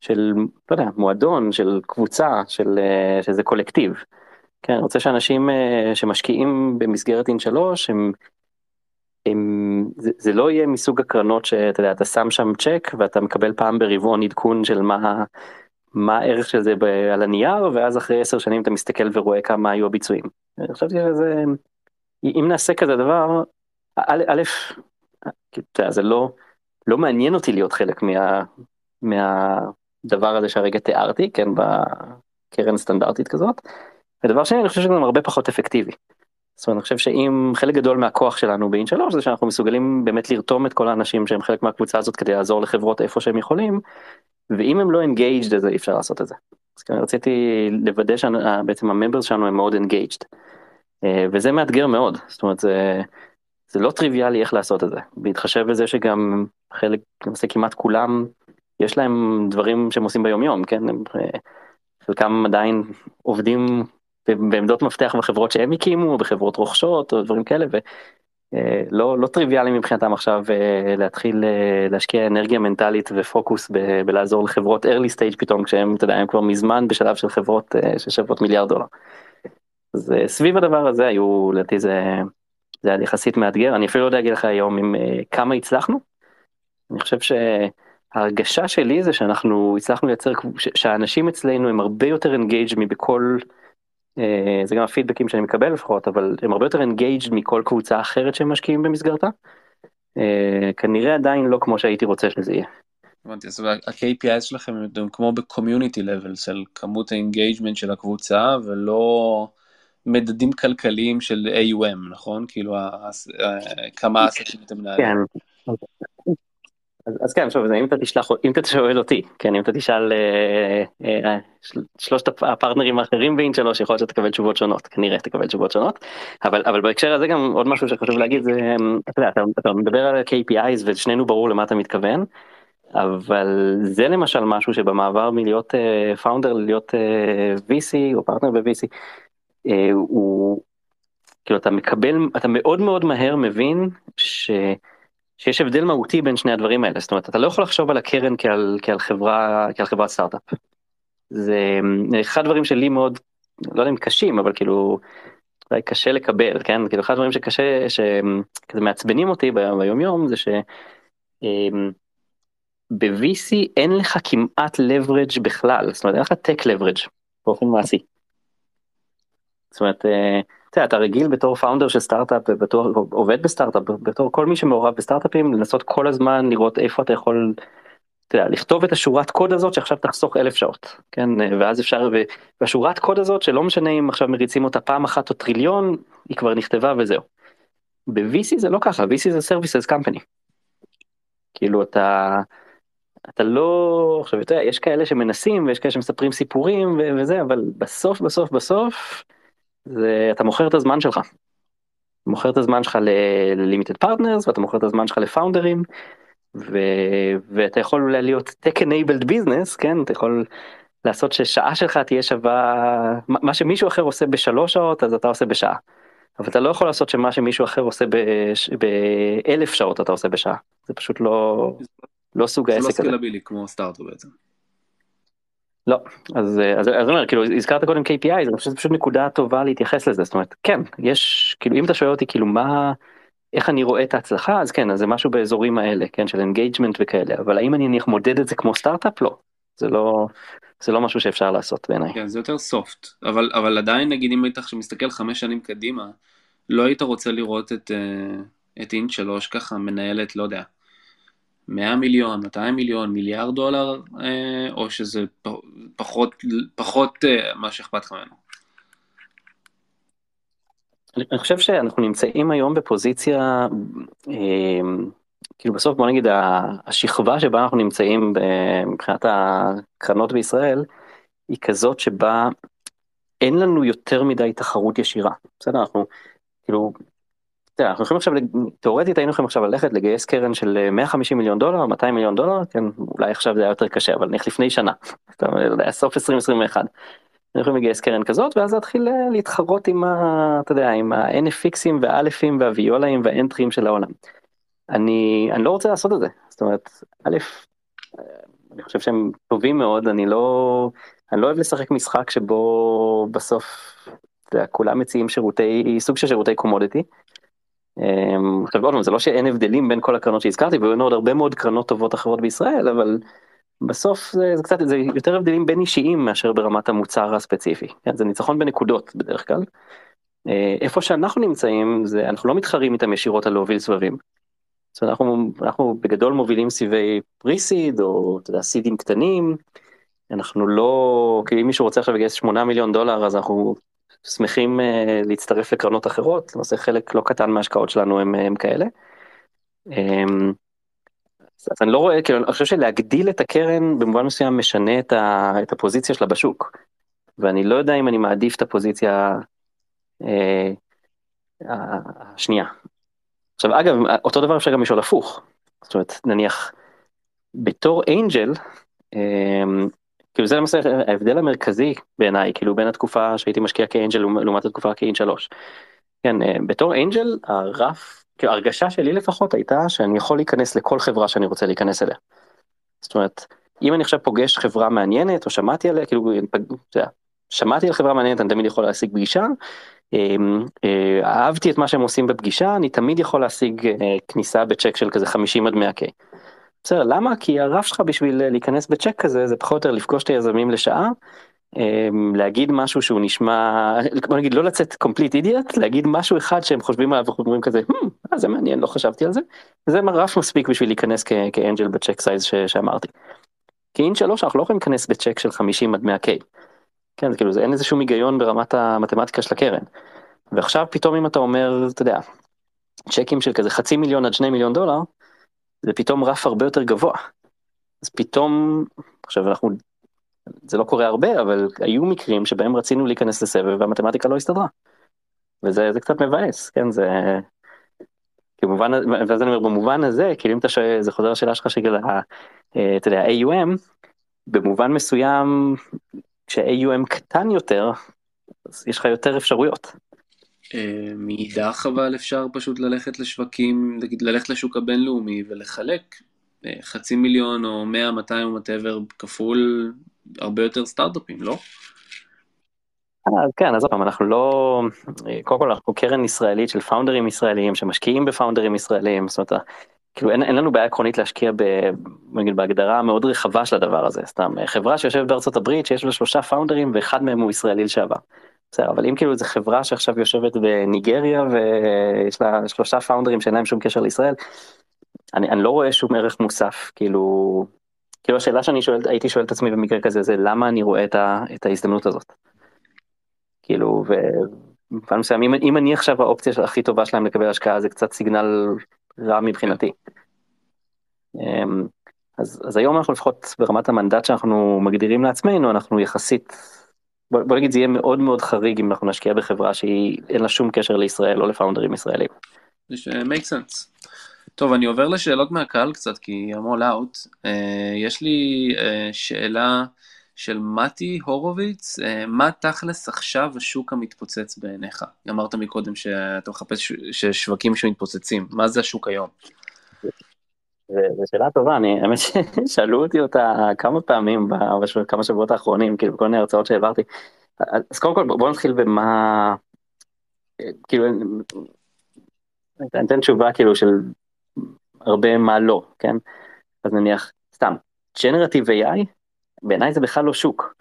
של, לא יודע, מועדון, של קבוצה, של, אה, שזה קולקטיב. כן, אני רוצה שאנשים אה, שמשקיעים במסגרת אין שלוש, הם, הם, זה, זה לא יהיה מסוג הקרנות שאתה יודע, אתה שם שם צ'ק ואתה מקבל פעם ברבעון עדכון של מה, מה הערך של זה על הנייר, ואז אחרי עשר שנים אתה מסתכל ורואה כמה היו הביצועים. חשבתי שזה, אם נעשה כזה דבר, א', א', זה לא, לא מעניין אותי להיות חלק מה, מהדבר הזה שהרגע תיארתי, כן, בקרן סטנדרטית כזאת. ודבר שני, אני חושב שזה גם הרבה פחות אפקטיבי. זאת אומרת, אני חושב שאם חלק גדול מהכוח שלנו באין שלוש זה שאנחנו מסוגלים באמת לרתום את כל האנשים שהם חלק מהקבוצה הזאת כדי לעזור לחברות איפה שהם יכולים, ואם הם לא engaged אז אי אפשר לעשות את זה. אז כן, רציתי לוודא שבעצם הממברס שלנו הם מאוד engaged. אה, וזה מאתגר מאוד, זאת אומרת זה, זה לא טריוויאלי איך לעשות את זה, בהתחשב בזה שגם חלק, למעשה כמעט כולם יש להם דברים שהם עושים ביום יום, כן? הם, חלקם עדיין עובדים בעמדות מפתח בחברות שהם הקימו, בחברות רוכשות, או דברים כאלה, ולא לא טריוויאלי מבחינתם עכשיו להתחיל להשקיע אנרגיה מנטלית ופוקוס ב, בלעזור לחברות early stage פתאום, כשהם, אתה יודע, הם כבר מזמן בשלב של חברות ששוות מיליארד דולר. אז סביב הדבר הזה היו, לדעתי זה, זה היה יחסית מאתגר, אני אפילו לא יודע להגיד לך היום עם כמה הצלחנו. אני חושב שההרגשה שלי זה שאנחנו הצלחנו לייצר, שהאנשים אצלנו הם הרבה יותר engaged מבכל, זה גם הפידבקים שאני מקבל לפחות, אבל הם הרבה יותר engaged מכל קבוצה אחרת שהם משקיעים במסגרתה. כנראה עדיין לא כמו שהייתי רוצה שזה יהיה. הבנתי, אז ה-KPI שלכם הם כמו ב-community level של כמות ה engagement של הקבוצה ולא מדדים כלכליים של AUM, נכון? כאילו כמה עסקים אתם מנהלים. כן. אז, אז כן, שוב, אם אתה תשלח, אם אתה שואל אותי, כן, אם אתה תשאל אה, אה, שלושת הפרטנרים האחרים באין שלוש, יכול להיות שתקבל תשובות שונות, כנראה תקבל תשובות שונות, אבל, אבל בהקשר הזה גם עוד משהו שחשוב להגיד זה, אתה יודע, אתה, אתה מדבר על KPIs ושנינו ברור למה אתה מתכוון, אבל זה למשל משהו שבמעבר מלהיות פאונדר uh, ללהיות VC או פרטנר ב-VC, uh, הוא, כאילו אתה מקבל, אתה מאוד מאוד מהר מבין ש... שיש הבדל מהותי בין שני הדברים האלה, זאת אומרת אתה לא יכול לחשוב על הקרן כעל, כעל חברה, כעל חברת סטארט-אפ. זה אחד הדברים שלי מאוד, לא יודע אם קשים, אבל כאילו, אולי קשה לקבל, כן? כאילו אחד הדברים שקשה, שכזה מעצבנים אותי ביום יום זה ש... ב-VC אין לך כמעט leverage בכלל, זאת אומרת אין לך tech leverage באופן מעשי. זאת אומרת, אתה, אתה רגיל בתור פאונדר של סטארט-אפ ובתור עובד בסטארט-אפ, בתור כל מי שמעורב בסטארט-אפים, לנסות כל הזמן לראות איפה אתה יכול, אתה יודע, לכתוב את השורת קוד הזאת שעכשיו תחסוך אלף שעות, כן, ואז אפשר, והשורת קוד הזאת שלא משנה אם עכשיו מריצים אותה פעם אחת או טריליון, היא כבר נכתבה וזהו. ב-VC זה לא ככה, VC זה services company. כאילו אתה, אתה לא, עכשיו אתה יודע, יש כאלה שמנסים ויש כאלה שמספרים סיפורים וזה, אבל בסוף בסוף בסוף, זה, אתה מוכר את הזמן שלך. מוכר את הזמן שלך ל-limited partners ואתה מוכר את הזמן שלך לפאונדרים, ו, ואתה יכול אולי להיות tech enabled business, כן, אתה יכול לעשות ששעה שלך תהיה שווה, מה שמישהו אחר עושה בשלוש שעות אז אתה עושה בשעה. אבל אתה לא יכול לעשות שמה שמישהו אחר עושה באלף שעות אתה עושה בשעה, זה פשוט לא, לא סוג העסק הזה. זה לא סקלבילי כמו סטארט בעצם. לא, אז אז אני אומר, כאילו הזכרת קודם KPI, אני חושב שזה פשוט נקודה טובה להתייחס לזה, זאת אומרת, כן, יש, כאילו אם אתה שואל אותי כאילו מה, איך אני רואה את ההצלחה, אז כן, אז זה משהו באזורים האלה, כן, של engagement וכאלה, אבל האם אני נניח מודד את זה כמו סטארט-אפ? לא, זה לא, זה לא משהו שאפשר לעשות בעיניי. כן, זה יותר soft, אבל, אבל עדיין נגיד אם היית עכשיו מסתכל חמש שנים קדימה, לא היית רוצה לראות את, את INT3 ככה מנהלת, לא יודע, 100 מיליון, 200 מיליון, מיליארד דולר, אה, או שזה פחות, פחות אה, מה שאכפת לך ממנו? אני חושב שאנחנו נמצאים היום בפוזיציה, אה, כאילו בסוף בוא נגיד השכבה שבה אנחנו נמצאים מבחינת הקרנות בישראל, היא כזאת שבה אין לנו יותר מדי תחרות ישירה, בסדר? אנחנו כאילו אנחנו יכולים עכשיו, תאורטית היינו יכולים עכשיו ללכת לגייס קרן של 150 מיליון דולר, 200 מיליון דולר, כן, אולי עכשיו זה היה יותר קשה, אבל נלך לפני שנה, סוף 2021. אנחנו יכולים לגייס קרן כזאת ואז להתחיל להתחרות עם ה... אתה יודע, עם ה-NFXים והאלפים והוויולאים והאנטרים של העולם. אני, אני לא רוצה לעשות את זה, זאת אומרת, א', אני חושב שהם טובים מאוד, אני לא, אני לא אוהב לשחק משחק שבו בסוף, אתה יודע, כולם מציעים שירותי, סוג של שירותי קומודיטי. אמ, עכשיו עוד פעם זה לא שאין הבדלים בין כל הקרנות שהזכרתי והיו עוד הרבה מאוד קרנות טובות אחרות בישראל אבל בסוף זה, זה קצת זה יותר הבדלים בין אישיים מאשר ברמת המוצר הספציפי כן, זה ניצחון בנקודות בדרך כלל. אה, איפה שאנחנו נמצאים זה אנחנו לא מתחרים איתם ישירות על להוביל סבבים. אנחנו, אנחנו בגדול מובילים סביבי פריסיד או אתה יודע, סידים קטנים. אנחנו לא כאילו אם מישהו רוצה עכשיו לגייס 8 מיליון דולר אז אנחנו שמחים uh, להצטרף לקרנות אחרות, למעשה חלק לא קטן מההשקעות שלנו הם, הם כאלה. Um, אז אני לא רואה, כאילו, אני חושב שלהגדיל את הקרן במובן מסוים משנה את, ה, את הפוזיציה שלה בשוק. ואני לא יודע אם אני מעדיף את הפוזיציה אה, השנייה. עכשיו אגב, אותו דבר אפשר גם לשאול הפוך. זאת אומרת, נניח, בתור אנג'ל, כאילו זה למעשה ההבדל המרכזי בעיניי, כאילו בין התקופה שהייתי משקיע כאנג'ל לעומת התקופה כאין שלוש. כן, בתור אנג'ל הרף, כאילו הרגשה שלי לפחות הייתה שאני יכול להיכנס לכל חברה שאני רוצה להיכנס אליה. זאת אומרת, אם אני עכשיו פוגש חברה מעניינת או שמעתי עליה, כאילו, שמעתי על חברה מעניינת אני תמיד יכול להשיג פגישה, אמ, אה, אהבתי את מה שהם עושים בפגישה, אני תמיד יכול להשיג אה, כניסה בצ'ק של כזה 50 עד 100K. בסדר, למה? כי הרף שלך בשביל להיכנס בצ'ק כזה זה פחות או יותר לפגוש את היזמים לשעה, אמ, להגיד משהו שהוא נשמע, בוא נגיד לא לצאת קומפליט אידיוט, להגיד משהו אחד שהם חושבים עליו ואומרים כזה, hmm, אה, זה מעניין, לא חשבתי על זה, זה רף מספיק בשביל להיכנס כ angel ב check size שאמרתי. כי INT3 אנחנו לא יכולים להיכנס בצ'ק של 50 עד 100K. כן, זה כאילו זה אין איזה שום היגיון ברמת המתמטיקה של הקרן. ועכשיו פתאום אם אתה אומר, אתה יודע, צ'קים של כזה חצי מיליון עד שני מיליון דולר, זה פתאום רף הרבה יותר גבוה. אז פתאום, עכשיו אנחנו, זה לא קורה הרבה, אבל היו מקרים שבהם רצינו להיכנס לסבב והמתמטיקה לא הסתדרה. וזה קצת מבאס, כן, זה... כמובן, ואז אני אומר, במובן הזה, כאילו אם אתה שואל, זה חוזר לשאלה שלך שגיל, אה, אתה יודע, AUM, במובן מסוים כשה-AUM קטן יותר, אז יש לך יותר אפשרויות. אה, מאידך אבל אפשר פשוט ללכת לשווקים, נגיד ללכת לשוק הבינלאומי ולחלק אה, חצי מיליון או 100, 200 או מטאבר כפול הרבה יותר סטארט-אפים, לא? כן, אז עוד פעם, אנחנו לא, קודם כל אנחנו קרן ישראלית של פאונדרים ישראלים שמשקיעים בפאונדרים ישראלים, זאת אומרת כאילו אין, אין לנו בעיה עקרונית להשקיע ב, נגיד, בהגדרה מאוד רחבה של הדבר הזה, סתם חברה שיושבת בארצות הברית שיש לה שלושה פאונדרים ואחד מהם הוא ישראלי לשעבר. בסדר, אבל אם כאילו זו חברה שעכשיו יושבת בניגריה ויש לה שלושה פאונדרים שאין להם שום קשר לישראל, אני, אני לא רואה שום ערך מוסף, כאילו, כאילו השאלה שאני שואל, הייתי שואל את עצמי במקרה כזה זה למה אני רואה את, ה, את ההזדמנות הזאת. כאילו, ובפעם מסוים, אם, אם אני עכשיו האופציה הכי טובה שלהם לקבל השקעה זה קצת סיגנל רע מבחינתי. אמ, אז, אז היום אנחנו לפחות ברמת המנדט שאנחנו מגדירים לעצמנו, אנחנו יחסית, בוא, בוא נגיד זה יהיה מאוד מאוד חריג אם אנחנו נשקיע בחברה שהיא אין לה שום קשר לישראל או לפאונדרים ישראלים. זה make sense. טוב, אני עובר לשאלות מהקהל קצת, כי I'm all out. Uh, יש לי uh, שאלה של מתי הורוביץ, uh, מה תכלס עכשיו השוק המתפוצץ בעיניך? אמרת מקודם שאתה מחפש שווקים שמתפוצצים, מה זה השוק היום? זו שאלה טובה, אני, האמת ששאלו אותי אותה כמה פעמים בכמה שבועות האחרונים, כאילו בכל מיני הרצאות שהעברתי. אז קודם כל בוא נתחיל במה, כאילו, אני אתן תשובה כאילו של הרבה מה לא, כן? אז נניח, סתם, Generative AI, בעיניי זה בכלל לא שוק.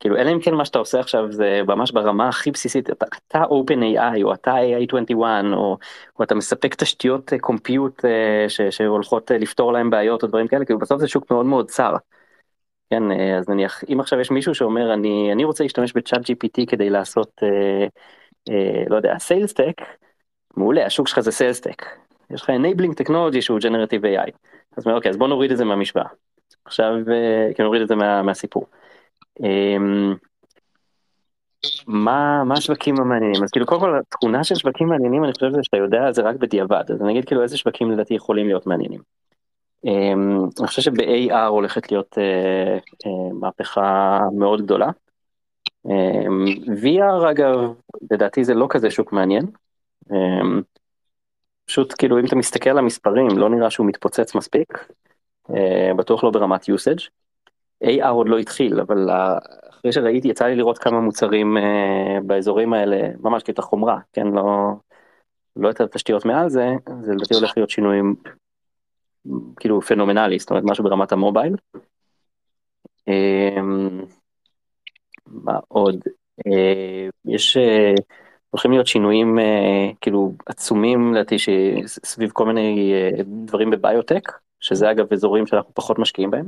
כאילו אלא אם כן מה שאתה עושה עכשיו זה ממש ברמה הכי בסיסית אתה, אתה OpenAI או אתה AI21 או, או אתה מספק תשתיות קומפיוט אה, uh, ש, שהולכות uh, לפתור להם בעיות או דברים כאלה כאילו בסוף זה שוק מאוד מאוד צר. כן אז נניח אם עכשיו יש מישהו שאומר אני אני רוצה להשתמש בצ'אט GPT כדי לעשות uh, uh, לא יודע סיילס טק מעולה השוק שלך זה סיילס טק יש לך enabling technology שהוא generative AI אז אוקיי אז בוא נוריד את זה מהמשוואה עכשיו כן נוריד את זה מה, מהסיפור. אמ, מה מה השווקים המעניינים אז כאילו קודם כל התכונה של שווקים מעניינים אני חושב שאתה יודע זה רק בדיעבד אז אני אגיד כאילו איזה שווקים לדעתי יכולים להיות מעניינים. אמ, אני חושב שב-AR הולכת להיות אה, אה, מהפכה מאוד גדולה. אמ, VR אגב לדעתי זה לא כזה שוק מעניין. פשוט כאילו אם אתה מסתכל על המספרים לא נראה שהוא מתפוצץ מספיק. אה, בטוח לא ברמת usage. AR עוד לא התחיל, אבל אחרי שראיתי, יצא לי לראות כמה מוצרים uh, באזורים האלה, ממש כאילו את החומרה, כן, לא, לא את התשתיות מעל זה, זה לדעתי הולך להיות שינויים כאילו פנומנלי, זאת אומרת משהו ברמת המובייל. Um, מה עוד? Uh, יש, uh, הולכים להיות שינויים כאילו עצומים לדעתי סביב כל מיני דברים בביוטק, שזה אגב אזורים שאנחנו פחות משקיעים בהם.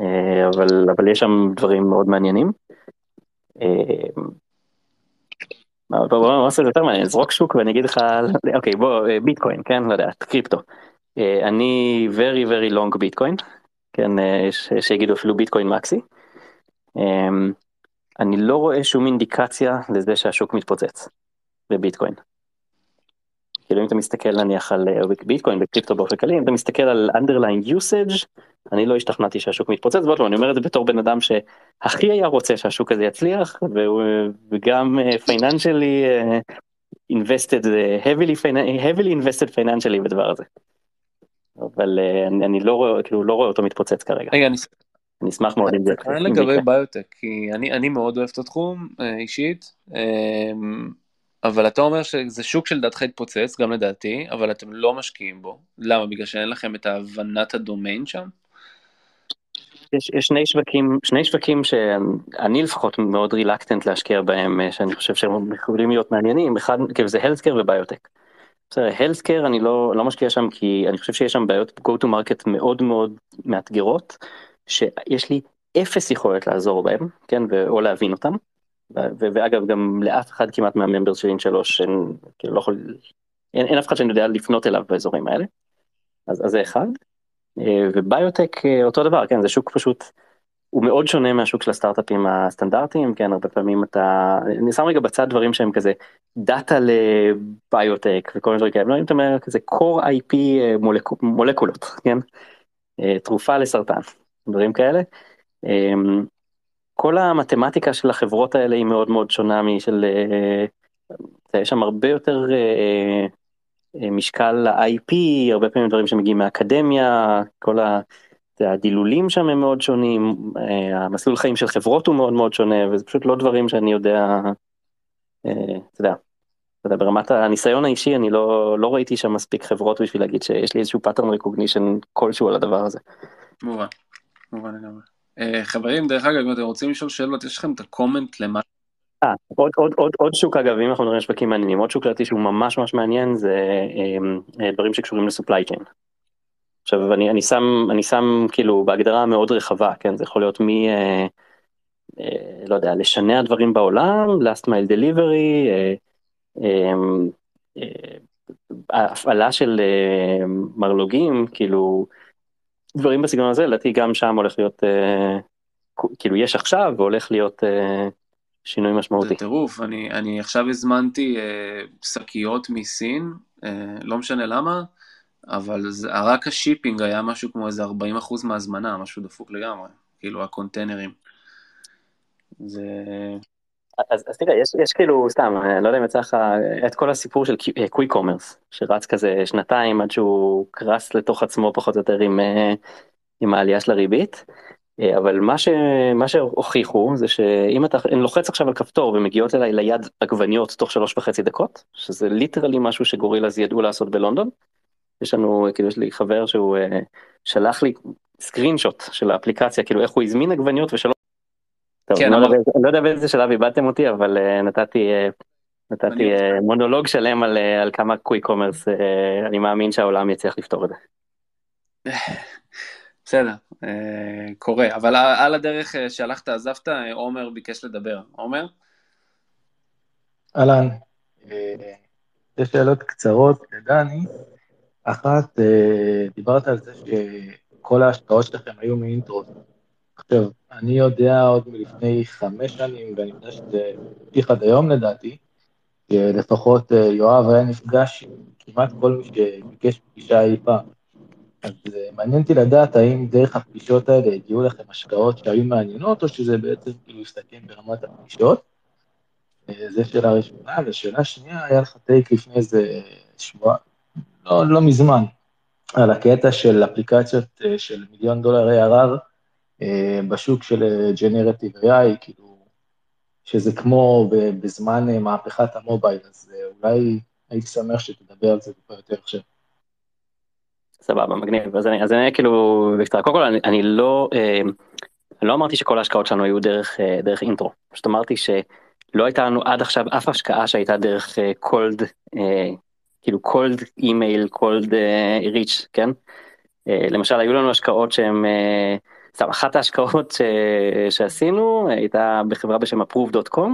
אה, אבל, אבל יש שם דברים מאוד מעניינים. אה, בוא נעשה יותר מעניין, זרוק שוק ואני אגיד לך, אוקיי בוא, אה, ביטקוין, כן, לא יודע, קריפטו. אני very very long ביטקוין, כן, שיגידו אפילו ביטקוין מקסי. אני לא רואה שום אינדיקציה לזה שהשוק מתפוצץ בביטקוין. כאילו אם אתה מסתכל נניח על ביטקוין וקריפטו באופן כללי, אם אתה מסתכל על underlying usage, אני לא השתכנעתי שהשוק מתפוצץ, ועוד לא, אני אומר את זה בתור בן אדם שהכי היה רוצה שהשוק הזה יצליח, וגם פייננשלי invested, heavily, heavily invested financially בדבר הזה. אבל אני, אני לא רואה, כאילו לא רואה אותו מתפוצץ כרגע. רגע, אני אני אשמח מאוד אם זה לגבי ביוטק, כי אני, אני מאוד אוהב את התחום אישית, אבל אתה אומר שזה שוק שלדעתך התפוצץ, גם לדעתי, אבל אתם לא משקיעים בו. למה? בגלל שאין לכם את הבנת הדומיין שם? יש, יש שני שווקים, שני שווקים שאני לפחות מאוד רילקטנט להשקיע בהם, שאני חושב שהם יכולים להיות מעניינים, אחד, כאילו זה הלסקר וביוטק. בסדר, הלסקר אני לא, לא משקיע שם כי אני חושב שיש שם בעיות go to market מאוד מאוד מאתגרות, שיש לי אפס יכולת לעזור בהם, כן, או להבין אותם. ואגב גם לאף אחד כמעט מהממברס שלוש, אין, כאילו לא יכול, אין, אין אף אחד שאני יודע לפנות אליו באזורים האלה. אז, אז זה אחד. אה, וביוטק אה, אותו דבר, כן, זה שוק פשוט, הוא מאוד שונה מהשוק של הסטארט-אפים הסטנדרטיים, כן, הרבה פעמים אתה, אני שם רגע בצד דברים שהם כזה דאטה לביוטק וכל מיני דברים כאלה, לא אם אתה אומר כזה core IP אה, מולק, מולקולות, כן, תרופה לסרטן, דברים כאלה. כל המתמטיקה של החברות האלה היא מאוד מאוד שונה משל, יש שם הרבה יותר משקל ל-IP, הרבה פעמים דברים שמגיעים מהאקדמיה, כל הדילולים שם הם מאוד שונים, המסלול חיים של חברות הוא מאוד מאוד שונה, וזה פשוט לא דברים שאני יודע, אתה יודע, אתה יודע, ברמת הניסיון האישי אני לא, לא ראיתי שם מספיק חברות בשביל להגיד שיש לי איזשהו pattern recognition כלשהו על הדבר הזה. מובן, מובן לגמרי. חברים, דרך אגב, אם אתם רוצים לשאול שאלות, יש לכם את הקומנט למטה. אה, עוד, עוד, עוד, עוד שוק אגב, אם אנחנו נראה שווקים מעניינים, עוד שוק לדעתי שהוא ממש ממש מעניין זה אה, דברים שקשורים לסופליי צ'יין. עכשיו אני, אני שם, אני שם כאילו בהגדרה מאוד רחבה, כן, זה יכול להיות מ... אה, אה, לא יודע, לשנע דברים בעולם, last mile delivery, אה, אה, אה, הפעלה של אה, מרלוגים, כאילו, דברים בסגנון הזה, לדעתי גם שם הולך להיות, אה, כאילו יש עכשיו והולך להיות אה, שינוי משמעותי. זה טירוף, אני, אני עכשיו הזמנתי אה, שקיות מסין, לא משנה למה, אבל זה, רק ה shipping היה משהו כמו איזה 40% מהזמנה, משהו דפוק לגמרי, כאילו הקונטיינרים. זה... אז, אז תראה, יש, יש כאילו, סתם, אני לא יודע אם יצא לך את כל הסיפור של quick commerce, שרץ כזה שנתיים עד שהוא קרס לתוך עצמו פחות או יותר עם, אה, עם העלייה של הריבית. אה, אבל מה, ש... מה שהוכיחו זה שאם אתה לוחץ עכשיו על כפתור ומגיעות אליי ליד עגבניות תוך שלוש וחצי דקות, שזה literally משהו שגורילאז ידעו לעשות בלונדון. יש לנו, כאילו יש לי חבר שהוא שלח לי screenshot של האפליקציה, כאילו איך הוא הזמין עגבניות ושלא... טוב, כן, אני, לא אבל... לא, יודע באיזה שלב איבדתם אותי, אבל uh, נתתי, uh, נתתי uh, מונולוג שלם על, uh, על כמה quick commerce, uh, אני מאמין שהעולם יצליח לפתור את זה. בסדר, אה, קורה, אבל על הדרך אה, שהלכת עזבת, אה, עומר ביקש לדבר. עומר? אהלן, שתי שאלות קצרות לדני. אחת, דיברת על זה שכל ההשקעות שלכם היו מאינטרו. עכשיו, אני יודע עוד מלפני חמש שנים, ואני יודע שזה המשיך עד היום לדעתי, שלפחות יואב היה נפגש כמעט כל מי שביקש פגישה אי פעם. אז אה, מעניין אותי לדעת האם דרך הפגישות האלה הגיעו לכם השקעות שהיו מעניינות, או שזה בעצם כאילו הסתכם ברמת הפגישות. אה, זו שאלה ראשונה, ושאלה שנייה, היה לך טייק לפני איזה שבוע, לא, לא מזמן, על הקטע של אפליקציות אה, של מיליון דולר ARR בשוק של Generative AI, כאילו, שזה כמו בזמן מהפכת ה mobile, אז אולי הייתי שמח שתדבר על זה טיפה יותר עכשיו. סבבה, מגניב. אז אני, אז אני כאילו, בקצרה, קודם כל אני, אני לא, אה, לא אמרתי שכל ההשקעות שלנו היו דרך, אה, דרך intro, פשוט אמרתי שלא הייתה לנו עד עכשיו אף השקעה שהייתה דרך cold, אה, כאילו cold email, cold reach, כן? אה, למשל היו לנו השקעות שהן, אה, סתם, אחת ההשקעות ש, שעשינו הייתה בחברה בשם approve.com,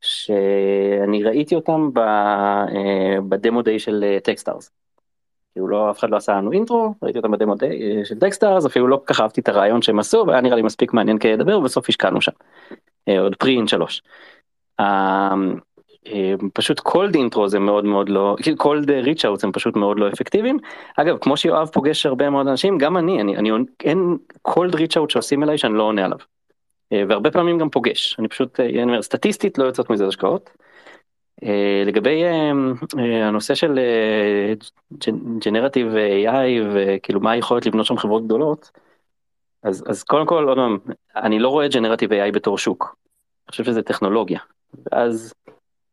שאני ראיתי אותם ב, אה, ב demo day של Techstars. כאילו לא, אף אחד לא עשה לנו intro, ראיתי אותם ב demo day, של Techstars, אפילו לא כל כך אהבתי את הרעיון שהם עשו, והיה נראה לי מספיק מעניין כדי לדבר, ובסוף השקענו שם. אה, עוד pre INT3. אמ, פשוט cold intro זה מאוד מאוד לא, cold reach out הם פשוט מאוד לא אפקטיביים. אגב, כמו שיואב פוגש הרבה מאוד אנשים, גם אני, אני, אני אין cold reach out שעושים אליי שאני לא עונה עליו. והרבה פעמים גם פוגש, אני פשוט, אני אומר, סטטיסטית לא יוצאות מזה השקעות. לגבי הנושא של ג'נרטיב AI וכאילו מה היכולת לבנות שם חברות גדולות, אז, אז קודם כל, עוד פעם, אני לא רואה ג'נרטיב AI בתור שוק. אני חושב שזה טכנולוגיה. ואז,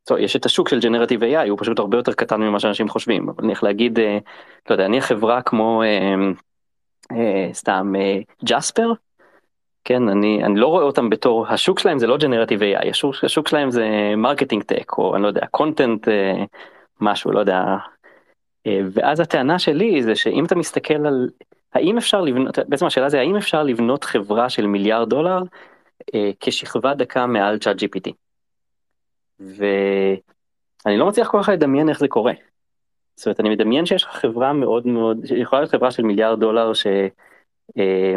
טוב, יש את השוק של generative AI, הוא פשוט הרבה יותר קטן ממה שאנשים חושבים. אבל נניח להגיד, אה, לא יודע, אני חברה כמו, אה, אה, סתם, ג'ספר, כן, אני, אני לא רואה אותם בתור, השוק שלהם זה לא generative AI, השוק, השוק שלהם זה marketing tech, או אני לא יודע, content משהו, לא יודע. ואז הטענה שלי זה שאם אתה מסתכל על האם אפשר לבנות, בעצם השאלה זה האם אפשר לבנות חברה של מיליארד דולר כשכבה דקה מעל צ'אט GPT. ואני לא מצליח כל כך לדמיין איך זה קורה. זאת אומרת, אני מדמיין שיש לך חברה מאוד מאוד, יכולה להיות חברה של מיליארד דולר ש, אה,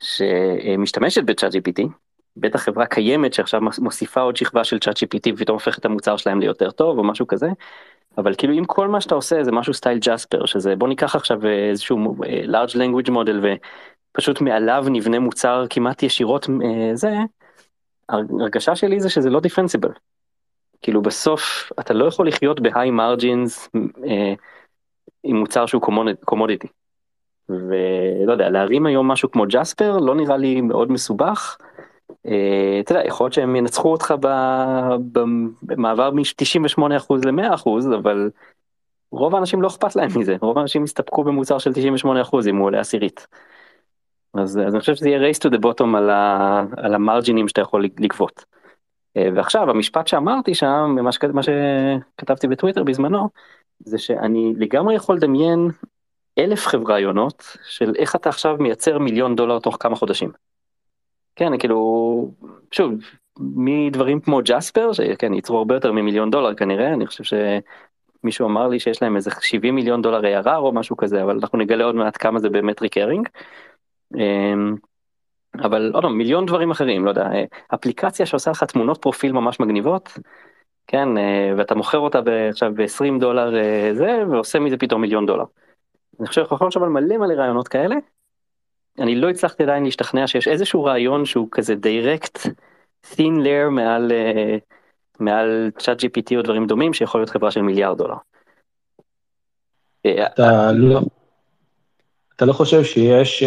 שמשתמשת בצ'אט GPT, בטח חברה קיימת שעכשיו מוסיפה עוד שכבה של צ'אט GPT ופתאום הופכת את המוצר שלהם ליותר טוב או משהו כזה, אבל כאילו אם כל מה שאתה עושה זה משהו סטייל ג'ספר שזה בוא ניקח עכשיו איזשהו אה, large language model ופשוט מעליו נבנה מוצר כמעט ישירות אה, זה, הרגשה שלי זה שזה לא דיפנסיבל. כאילו בסוף אתה לא יכול לחיות בהיי מרג'ינס אה, עם מוצר שהוא קומודיטי. ולא יודע להרים היום משהו כמו ג'ספר לא נראה לי מאוד מסובך. אה, אתה יודע, יכול להיות שהם ינצחו אותך במעבר מ-98% ל-100%, אבל רוב האנשים לא אכפת להם מזה, רוב האנשים יסתפקו במוצר של 98% אם הוא עולה עשירית. אז, אז אני חושב שזה יהיה race to the bottom על, ה, על המרג'ינים שאתה יכול לגבות. אה, ועכשיו המשפט שאמרתי שם, מה, שכ, מה שכתבתי בטוויטר בזמנו, זה שאני לגמרי יכול לדמיין אלף חברה של איך אתה עכשיו מייצר מיליון דולר תוך כמה חודשים. כן, כאילו, שוב, מדברים כמו ג'ספר, שכן, ייצרו הרבה יותר ממיליון דולר כנראה, אני חושב שמישהו אמר לי שיש להם איזה 70 מיליון דולר ARR או משהו כזה, אבל אנחנו נגלה עוד מעט כמה זה באמת recurring. אמ, אבל עוד פעם, מיליון דברים אחרים, לא יודע, אפליקציה שעושה לך תמונות פרופיל ממש מגניבות, כן, אה, ואתה מוכר אותה עכשיו ב-20 דולר אה, זה, ועושה מזה פתאום מיליון דולר. אני חושב שאנחנו יכולים לחשוב על מלא מלא רעיונות כאלה, אני לא הצלחתי עדיין להשתכנע שיש איזשהו רעיון שהוא כזה direct thin layer מעל, מעל צ'אט GPT או דברים דומים שיכול להיות חברה של מיליארד דולר. אה, אתה לא, אתה לא חושב שיש uh,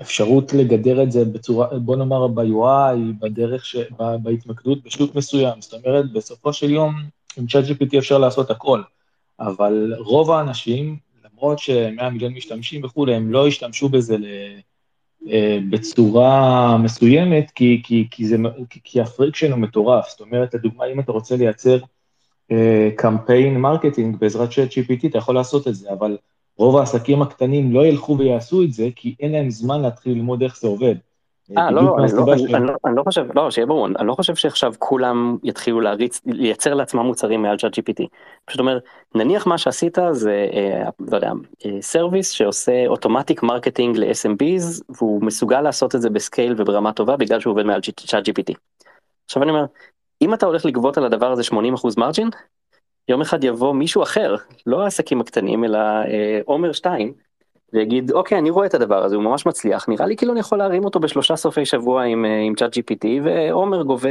אפשרות לגדר את זה בצורה, בוא נאמר ב-UI, בדרך, ש, בהתמקדות בשוק מסוים, זאת אומרת, בסופו של יום עם ChatGPT אפשר לעשות הכל, אבל רוב האנשים למרות ש-100 מיליון משתמשים וכולי, הם לא השתמשו בזה ל... אה, בצורה מסוימת, כי, כי, כי, זה, כי, כי ה friction הוא מטורף. זאת אומרת, לדוגמה, אם אתה רוצה לייצר קמפיין uh, marketing בעזרת ChatGPT, אתה יכול לעשות את זה, אבל רוב העסקים הקטנים לא ילכו ויעשו את זה, כי אין להם זמן להתחיל ללמוד איך זה עובד. אה, לא, לא, לא, אני לא חושב, לא, שיהיה ברור, אני לא חושב שעכשיו כולם יתחילו להריץ, לייצר לעצמם מוצרים מעל ChatGPT. פשוט אומר, נניח מה שעשית זה, אה, לא יודע, service שעושה automatic marketing ל-SMBs, והוא מסוגל לעשות את זה ב scale וברמה טובה בגלל שהוא עובד מעל ChatGPT. עכשיו אני אומר, אם אתה הולך לגבות על הדבר הזה 80% מרג'ין, יום אחד יבוא מישהו אחר, לא העסקים הקטנים, אלא אה, עומר 2, ויגיד אוקיי אני רואה את הדבר הזה הוא ממש מצליח נראה לי כאילו אני יכול להרים אותו בשלושה סופי שבוע עם, אה, עם צ'אט gpt ועומר גובה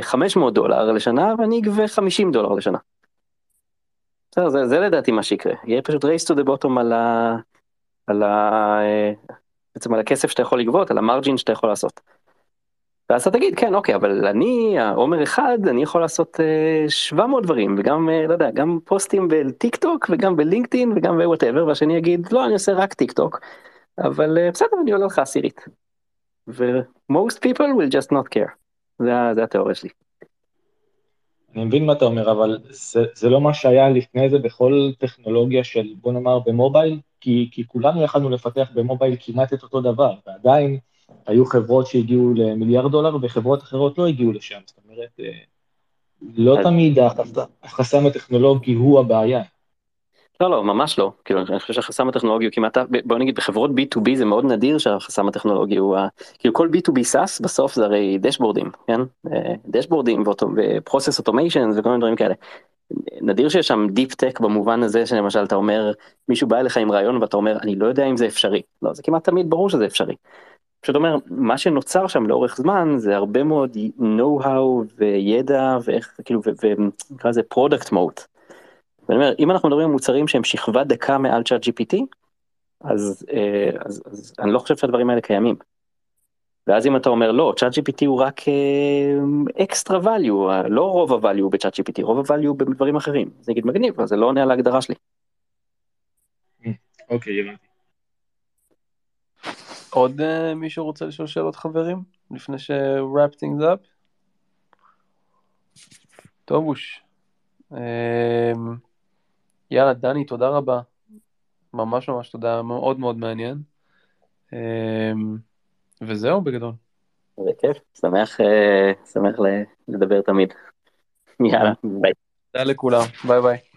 500 אה, דולר לשנה ואני אגבה 50 דולר לשנה. זה, זה, זה לדעתי מה שיקרה יהיה פשוט race to the bottom על ה... על ה... אה, בעצם על הכסף שאתה יכול לגבות על ה margin שאתה יכול לעשות. ואז אתה תגיד כן אוקיי אבל אני עומר אחד אני יכול לעשות אה, 700 דברים וגם אה, לא יודע גם פוסטים בטיק טוק וגם ב LinkedIn וגם ב whatever והשני יגיד לא אני עושה רק טיק טוק אבל אה, בסדר אני עולה לך עשירית. ו-most people will just not care זה, זה התיאוריה שלי. אני מבין מה אתה אומר אבל זה, זה לא מה שהיה לפני זה בכל טכנולוגיה של בוא נאמר ב mobile כי, כי כולנו יכלנו לפתח ב mobile כמעט את אותו דבר ועדיין. היו חברות שהגיעו למיליארד דולר וחברות אחרות לא הגיעו לשם, זאת אומרת, אה, לא תמיד החסם הטכנולוגי הוא הבעיה. לא לא ממש לא כאילו אני חושב שהחסם הטכנולוגי הוא כמעט בוא נגיד בחברות b2b זה מאוד נדיר שהחסם הטכנולוגי הוא כאילו כל b2b SaaS בסוף זה הרי דשבורדים כן דשבורדים ו process automation וכל מיני דברים כאלה. נדיר שיש שם deep tech במובן הזה שלמשל אתה אומר מישהו בא אליך עם רעיון ואתה אומר אני לא יודע אם זה אפשרי לא זה כמעט תמיד ברור שזה אפשרי. פשוט אומר מה שנוצר שם לאורך זמן זה הרבה מאוד know-how וידע ואיך כאילו ונקרא לזה product mode. ואני אומר, אם אנחנו מדברים על מוצרים שהם שכבה דקה מעל צ'אט GPT, אז, אה, אז, אז אני לא חושב שהדברים האלה קיימים. ואז אם אתה אומר לא, צ'אט GPT הוא רק אקסטרה uh, value, לא רוב ה-value בצ'אט GPT, רוב ה-value בדברים אחרים. זה נגיד מגניב, אבל זה לא עונה על ההגדרה שלי. אוקיי, הבנתי. עוד uh, מישהו רוצה לשאול שאלות חברים? לפני ש-wrap things up? טובוש. Um, יאללה, דני, תודה רבה. ממש ממש תודה, מאוד מאוד מעניין. Um, וזהו בגדול. זה כיף, שמח, uh, שמח לדבר תמיד. יאללה, ביי. תודה לכולם, ביי ביי.